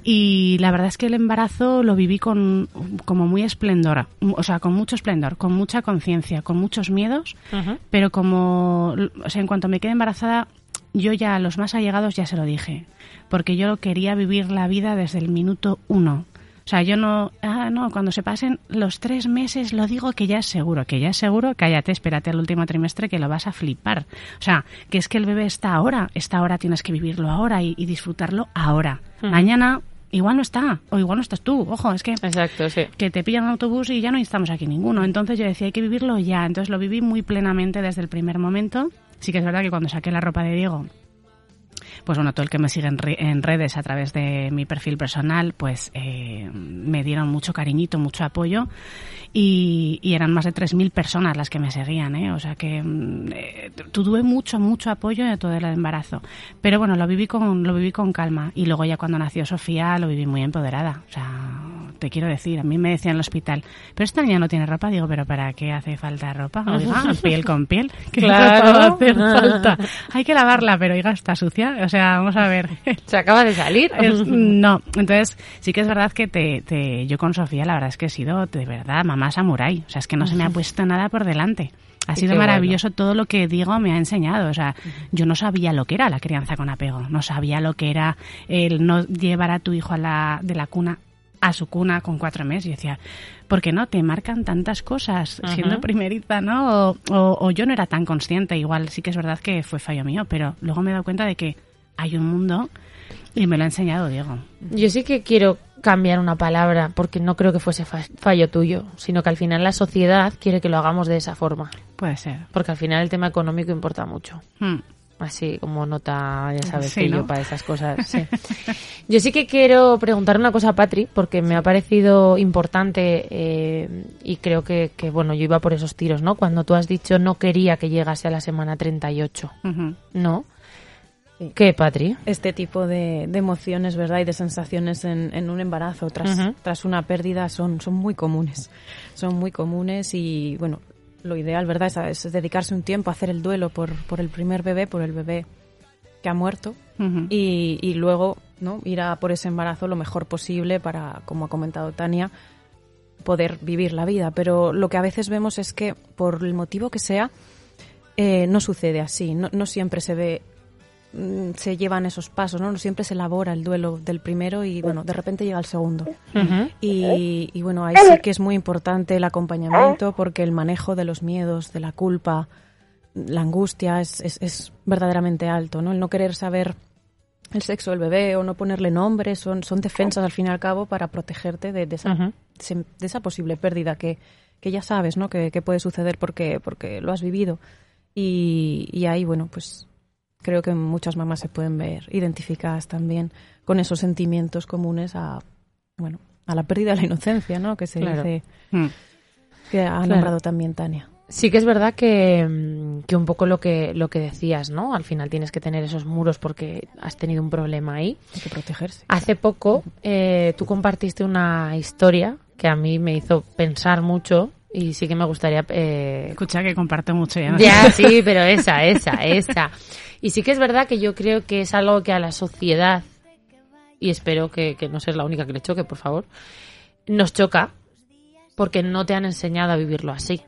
Y la verdad es que el embarazo lo viví con como muy esplendor, o sea, con mucho esplendor, con mucha conciencia, con muchos miedos, pero como, o sea, en cuanto me quedé embarazada, yo ya a los más allegados ya se lo dije, porque yo quería vivir la vida desde el minuto uno. O sea, yo no, ah, no, cuando se pasen los tres meses lo digo que ya es seguro, que ya es seguro, cállate, espérate al último trimestre que lo vas a flipar. O sea, que es que el bebé está ahora, está ahora, tienes que vivirlo ahora y, y disfrutarlo ahora. Mañana igual no está, o igual no estás tú, ojo, es que Exacto, sí. que te pillan un autobús y ya no estamos aquí ninguno. Entonces yo decía, hay que vivirlo ya. Entonces lo viví muy plenamente desde el primer momento. Sí que es verdad que cuando saqué la ropa de Diego, pues bueno, todo el que me sigue en, en redes a través de mi perfil personal, pues eh, me dieron mucho cariñito, mucho apoyo y, y eran más de 3.000 personas las que me seguían, ¿eh? O sea que mm, eh, tuve mucho, mucho apoyo de todo el embarazo. Pero bueno, lo viví con, lo viví con calma y luego ya cuando nació Sofía lo viví muy empoderada. O sea, te quiero decir, a mí me decían en el hospital, pero esta niña no tiene ropa, digo, pero ¿para qué hace falta ropa? Oiga, [laughs] piel con piel, ¿qué Claro. va a hacer falta? Hay que lavarla, pero oiga, está sucia. O sea, vamos a ver. [laughs] Se acaba de salir. Es- no, entonces sí que es verdad que te, te- yo con Sofía la verdad es que he sido de verdad mamá samurai, o sea, es que no se me ha puesto nada por delante. Ha sido maravilloso todo lo que Diego me ha enseñado. O sea, yo no sabía lo que era la crianza con apego, no sabía lo que era el no llevar a tu hijo a la, de la cuna a su cuna con cuatro meses. Y decía, ¿por qué no? Te marcan tantas cosas siendo primeriza, ¿no? O, o- o yo no era tan consciente. Igual sí que es verdad que fue fallo mío, pero luego me he dado cuenta de que hay un mundo y me lo ha enseñado Diego. Yo sí que quiero cambiar una palabra porque no creo que fuese fa- fallo tuyo, sino que al final la sociedad quiere que lo hagamos de esa forma. Puede ser. Porque al final el tema económico importa mucho. Hmm. Así como nota, ya sabes Sí, que ¿no? yo para esas cosas. [laughs] sí. Yo sí que quiero preguntar una cosa a Patri, porque me ha parecido importante eh, y creo que, que, bueno, yo iba por esos tiros, ¿no? Cuando tú has dicho no quería que llegase a la semana 38, Ujú. ¿no? ¿Qué, Patri? Este tipo de, de emociones, ¿verdad? Y de sensaciones en, en un embarazo tras, una pérdida son, son muy comunes. Son muy comunes y, bueno, lo ideal, ¿verdad? Es, es dedicarse un tiempo a hacer el duelo por, por el primer bebé, por el bebé que ha muerto y, y luego no ir a por ese embarazo lo mejor posible para, como ha comentado Tania, poder vivir la vida. Pero lo que a veces vemos es que, por el motivo que sea, eh, no sucede así. No, no siempre se ve, se llevan esos pasos, ¿no? No siempre se elabora el duelo del primero y, bueno, de repente llega el segundo. Y, y, bueno, ahí sí que es muy importante el acompañamiento porque el manejo de los miedos, de la culpa, la angustia es, es, es verdaderamente alto, ¿no? El no querer saber el sexo del bebé o no ponerle nombre son, son defensas al fin y al cabo para protegerte de, de esa, de esa posible pérdida que, que ya sabes, ¿no? Que, que puede suceder porque, porque lo has vivido. Y, y ahí, bueno, pues creo que muchas mamás se pueden ver identificadas también con esos sentimientos comunes a, bueno, a la pérdida de la inocencia, ¿no? Que se Claro. dice, Mm. que ha nombrado también Tania. Sí que es verdad que, mm, que un poco lo que, lo que decías, ¿no? Al final tienes que tener esos muros porque has tenido un problema ahí. Hay que protegerse. Hace poco eh, tú compartiste una historia que a mí me hizo pensar mucho y sí que me gustaría... eh, Escucha que comparto mucho ya. ¿no? ya, sí, pero esa, esa, esa. Y sí que es verdad que yo creo que es algo que a la sociedad, y espero que, que no seas la única que le choque, por favor, nos choca porque no te han enseñado a vivirlo así.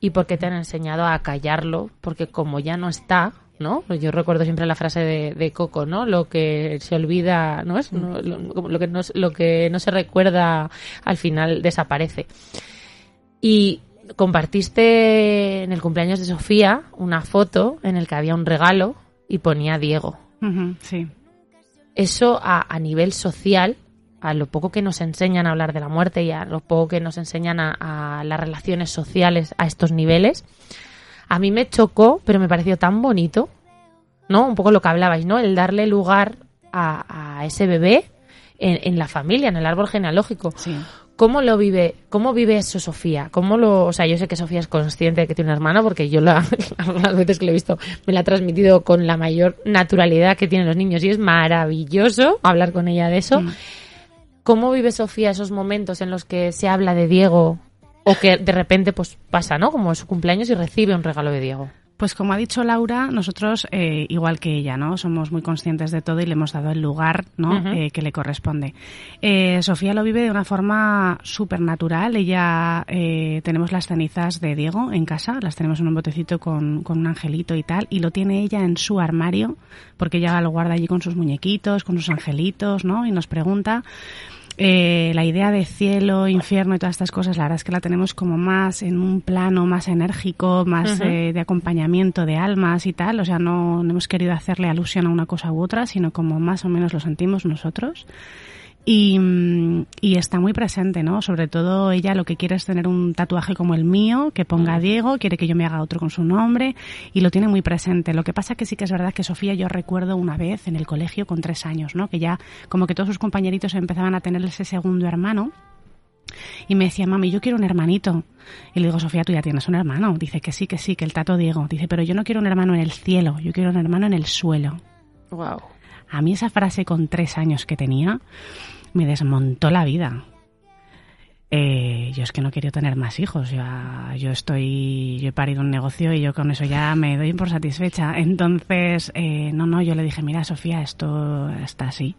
Y porque te han enseñado a callarlo, porque como ya no está, ¿no? Yo recuerdo siempre la frase de, de Coco, ¿no? Lo que se olvida, ¿no es? No, lo, como lo que no, lo que no se recuerda al final desaparece. Y compartiste en el cumpleaños de Sofía una foto en el que había un regalo y ponía Diego. Sí. Eso a, a nivel social, a lo poco que nos enseñan a hablar de la muerte y a lo poco que nos enseñan a, a las relaciones sociales a estos niveles, a mí me chocó, pero me pareció tan bonito, ¿no? Un poco lo que hablabais, ¿no? El darle lugar a, a ese bebé en, en la familia, en el árbol genealógico. Sí. ¿Cómo lo vive, cómo vive eso Sofía? ¿Cómo lo, o sea, yo sé que Sofía es consciente de que tiene una hermana porque yo la, [laughs] las veces que lo he visto me la ha transmitido con la mayor naturalidad que tienen los niños y es maravilloso hablar con ella de eso. Mm. ¿Cómo vive Sofía esos momentos en los que se habla de Diego o que de repente pues pasa, ¿no? Como es su cumpleaños y recibe un regalo de Diego. Pues como ha dicho Laura, nosotros, eh, igual que ella, ¿no? Somos muy conscientes de todo y le hemos dado el lugar, ¿no? Eh, que le corresponde. Eh, Sofía lo vive de una forma súper natural. Ella, eh, tenemos las cenizas de Diego en casa, las tenemos en un botecito con, con un angelito y tal, y lo tiene ella en su armario, porque ella lo guarda allí con sus muñequitos, con sus angelitos, ¿no? Y nos pregunta. Eh, la idea de cielo, infierno y todas estas cosas, la verdad es que la tenemos como más en un plano más enérgico, más eh, de acompañamiento de almas y tal. O sea, no, no hemos querido hacerle alusión a una cosa u otra, sino como más o menos lo sentimos nosotros. Y, mm, y está muy presente, ¿no? Sobre todo ella lo que quiere es tener un tatuaje como el mío, que ponga Diego, quiere que yo me haga otro con su nombre y lo tiene muy presente. Lo que pasa que sí que es verdad que Sofía yo recuerdo una vez en el colegio con tres años, ¿no? Que ya como que todos sus compañeritos empezaban a tener ese segundo hermano y me decía, mami, yo quiero un hermanito. Y le digo, Sofía, tú ya tienes un hermano. Dice que sí, que sí, que el tato Diego. Dice, pero yo no quiero un hermano en el cielo, yo quiero un hermano en el suelo. Wow. A mí esa frase con tres años que tenía me desmontó la vida. Eh, yo es que no quiero tener más hijos. Yo, yo estoy, yo he parido un negocio y yo con eso ya me doy por satisfecha. Entonces, eh, no, no, yo le dije, mira, Sofía, esto está así.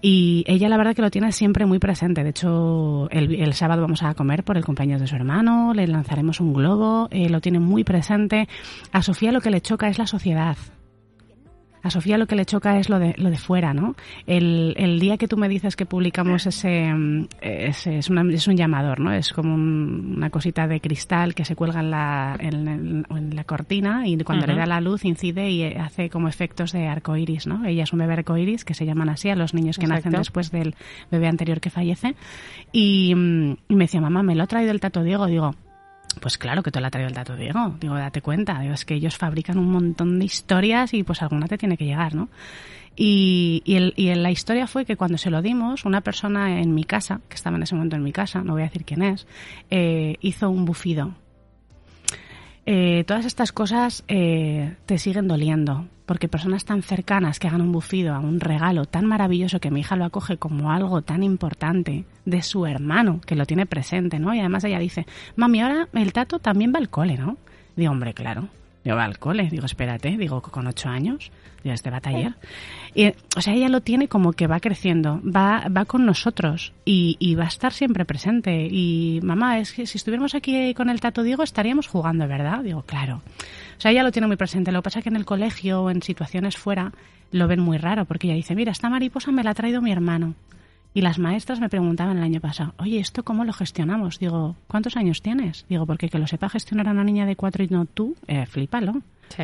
Y ella la verdad que lo tiene siempre muy presente. De hecho, el, el sábado vamos a comer por el cumpleaños de su hermano, le lanzaremos un globo, eh, lo tiene muy presente. A Sofía lo que le choca es la sociedad. A Sofía lo que le choca es lo de, lo de fuera, ¿no? El, el día que tú me dices que publicamos ese, ese- es, una- es un llamador, ¿no? Es como un- una cosita de cristal que se cuelga en la, en, el- en la cortina y cuando le da la luz incide y hace como efectos de arcoiris, ¿no? Ella es un bebé arcoiris que se llaman así a los niños que nacen después del bebé anterior que fallece. Y, y me decía, mamá, me lo ha traído el tato Diego. Digo, pues claro que te lo ha traído el dato Diego. Digo, date cuenta. Digo, es que ellos fabrican un montón de historias y pues alguna te tiene que llegar, ¿no? Y, y, el- y la historia fue que cuando se lo dimos, una persona en mi casa, que estaba en ese momento en mi casa, no voy a decir quién es, eh, hizo un bufido. Eh, todas estas cosas eh, te siguen doliendo. Porque personas tan cercanas que hagan un bufido a un regalo tan maravilloso que mi hija lo acoge como algo tan importante de su hermano, que lo tiene presente, ¿no? Y además ella dice, mami, ahora el tato también va al cole, ¿no? Digo, hombre, claro. Yo va al cole, digo, espérate, digo, con ocho años, digo, este va a taller. Y, o sea, ella lo tiene como que va creciendo, va, va con nosotros y, y va a estar siempre presente. Y mamá, es que si estuviéramos aquí con el tato Diego estaríamos jugando, ¿verdad? Digo, claro. O sea, ella lo tiene muy presente. Lo que pasa es que en el colegio o en situaciones fuera lo ven muy raro porque ella dice, mira, esta mariposa me la ha traído mi hermano. Y las maestras me preguntaban el año pasado, oye, ¿esto cómo lo gestionamos? Digo, ¿cuántos años tienes? Digo, porque que lo sepa gestionar a una niña de cuatro y no tú, eh, flípalo. Sí.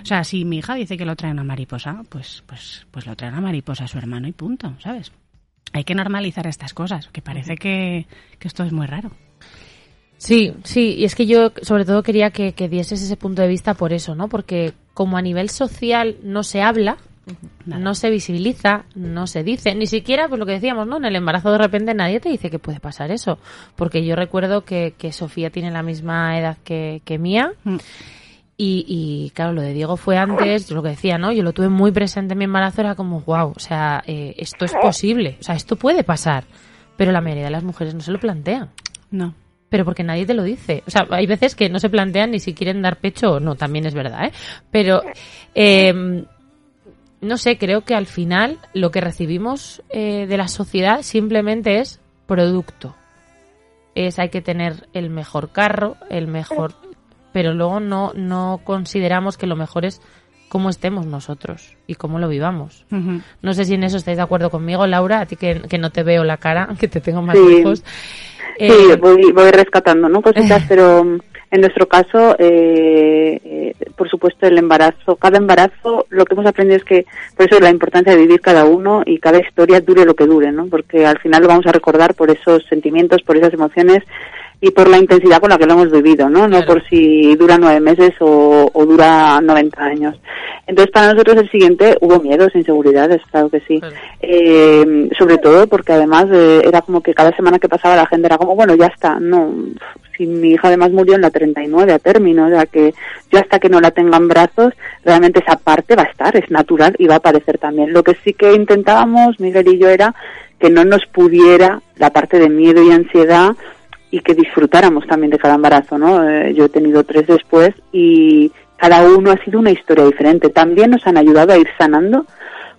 O sea, si mi hija dice que lo trae una mariposa, pues, pues, pues lo trae una mariposa a su hermano y punto, ¿sabes? Hay que normalizar estas cosas, que parece que, que esto es muy raro. Sí, sí, y es que yo sobre todo quería que, que dieses ese punto de vista por eso, ¿no? Porque como a nivel social no se habla, no se visibiliza, no se dice, ni siquiera, pues lo que decíamos, ¿no? En el embarazo de repente nadie te dice que puede pasar eso. Porque yo recuerdo que, que Sofía tiene la misma edad que, que mía. Mm. Y, y claro, lo de Diego fue antes, yo lo que decía, ¿no? Yo lo tuve muy presente en mi embarazo, era como, wow, o sea, eh, esto es posible, o sea, esto puede pasar. Pero la mayoría de las mujeres no se lo plantean. No. Pero porque nadie te lo dice. O sea, hay veces que no se plantean ni si quieren dar pecho o no, también es verdad, ¿eh? Pero, eh, no sé, creo que al final lo que recibimos eh, de la sociedad simplemente es producto. Es hay que tener el mejor carro, el mejor... Pero luego no, no consideramos que lo mejor es cómo estemos nosotros y cómo lo vivamos. No sé si en eso estáis de acuerdo conmigo, Laura, a ti que, que no te veo la cara, [laughs] que te tengo más Sí. lejos. Sí, Eh, voy, voy rescatando, ¿no? Cositas, [laughs] pero en nuestro caso, eh, eh, por supuesto, el embarazo, cada embarazo, lo que hemos aprendido es que, por eso la importancia de vivir cada uno y cada historia dure lo que dure, ¿no? Porque al final lo vamos a recordar por esos sentimientos, por esas emociones y por la intensidad con la que lo hemos vivido, ¿no? No Claro. por si dura nueve meses o, o dura 90 años. Entonces, para nosotros el siguiente hubo miedos, inseguridades, claro que sí. Claro. Eh, sobre todo porque además eh, era como que cada semana que pasaba la gente era como, bueno, ya está, no, si mi hija además murió en la 39 a término, o sea que yo hasta que no la tenga en brazos, realmente esa parte va a estar, es natural y va a aparecer también. Lo que sí que intentábamos, Miguel y yo, era que no nos pudiera la parte de miedo y ansiedad y que disfrutáramos también de cada embarazo, ¿no? Eh, yo he tenido tres después y cada uno ha sido una historia diferente. También nos han ayudado a ir sanando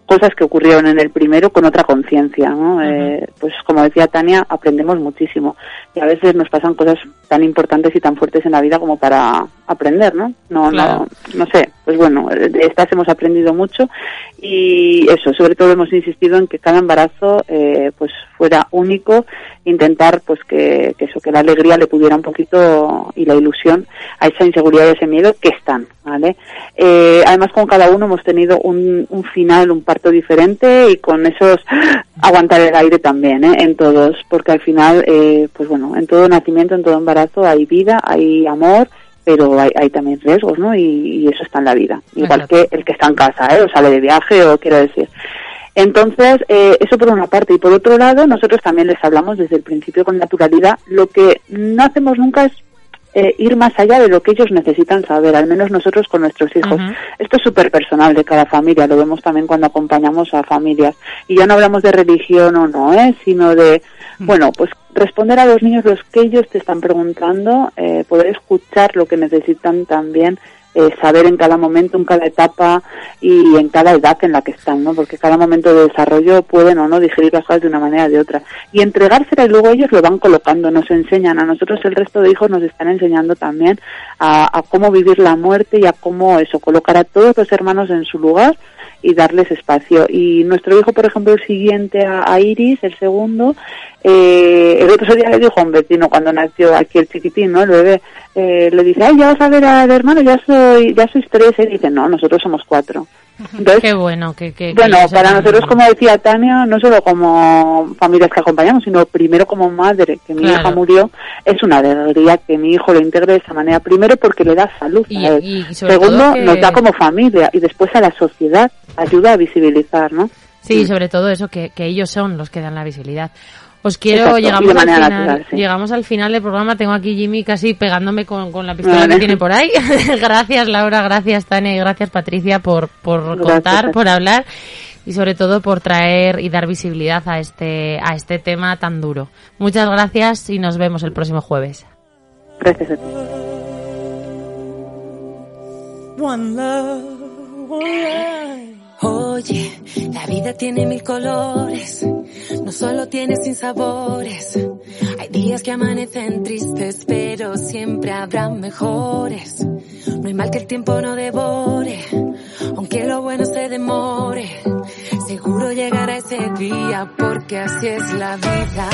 cosas que ocurrieron en el primero con otra conciencia, ¿no? Eh, pues como decía Tania, aprendemos muchísimo y a veces nos pasan cosas tan importantes y tan fuertes en la vida como para aprender, ¿no? No, Claro. no, no sé. Pues bueno, de estas hemos aprendido mucho y eso, sobre todo hemos insistido en que cada embarazo, eh, pues fuera único, intentar, pues que, que eso, que la alegría le pudiera un poquito y la ilusión a esa inseguridad y ese miedo que están, ¿vale? Eh, además con cada uno hemos tenido un, un final, un parto diferente y con esos aguantar el aire también, ¿eh? En todos, porque al final, eh, pues bueno, en todo nacimiento, en todo embarazo hay vida, hay amor, pero hay, hay también riesgos, ¿no? Y, y eso está en la vida, igual Exacto. que el que está en casa, ¿eh? O sale de viaje o quiero decir. Entonces, eh, eso por una parte. Y por otro lado, nosotros también les hablamos desde el principio con naturalidad. Lo que no hacemos nunca es eh, ir más allá de lo que ellos necesitan saber, al menos nosotros con nuestros hijos. Esto es súper personal de cada familia, lo vemos también cuando acompañamos a familias. Y ya no hablamos de religión o no, ¿eh? sino de, bueno, pues responder a los niños los que ellos te están preguntando, eh, poder escuchar lo que necesitan también, eh, saber en cada momento, en cada etapa y en cada edad en la que están, ¿no? Porque cada momento de desarrollo pueden o no digerir las cosas de una manera o de otra. Y entregársela y luego ellos lo van colocando, nos enseñan. A nosotros el resto de hijos nos están enseñando también a, a cómo vivir la muerte y a cómo eso, colocar a todos los hermanos en su lugar y darles espacio. Y nuestro hijo, por ejemplo, el siguiente a, Iris, el segundo, eh, el otro día le dijo a un vecino cuando nació aquí el chiquitín, ¿no? El bebé, eh, le dice, ay, ya vas a ver al hermano, ya soy, ya sois tres, y dice, no, nosotros somos cuatro. Entonces, Qué bueno, que, bueno, para nosotros, como decía Tania, no solo como familias que acompañamos, sino primero como madre, que mi Claro. hija murió, es una alegría que mi hijo lo integre de esa manera. Primero porque le da salud Y- a él. y sobre Segundo, que- nos da como familia. Y después a la sociedad ayuda a visibilizar, ¿no? Sí, sobre todo eso, que, que ellos son los que dan la visibilidad. Os quiero, llegamos al, final, natural, sí. llegamos al final del programa. Tengo aquí Jimmy casi pegándome con, con la pistola Vale. que tiene por ahí. [laughs] gracias Laura, gracias Tania y gracias Patricia por, por Gracias contar, por hablar y sobre todo por traer y dar visibilidad a este, a este tema tan duro. Muchas gracias y nos vemos el próximo jueves. Gracias a ti. One love, one life. Oye, la vida tiene mil colores, no solo tiene sin sabores. Hay días que amanecen tristes, pero siempre habrá mejores. No hay mal que el tiempo no devore, aunque lo bueno se demore. Seguro llegará ese día, porque así es la vida.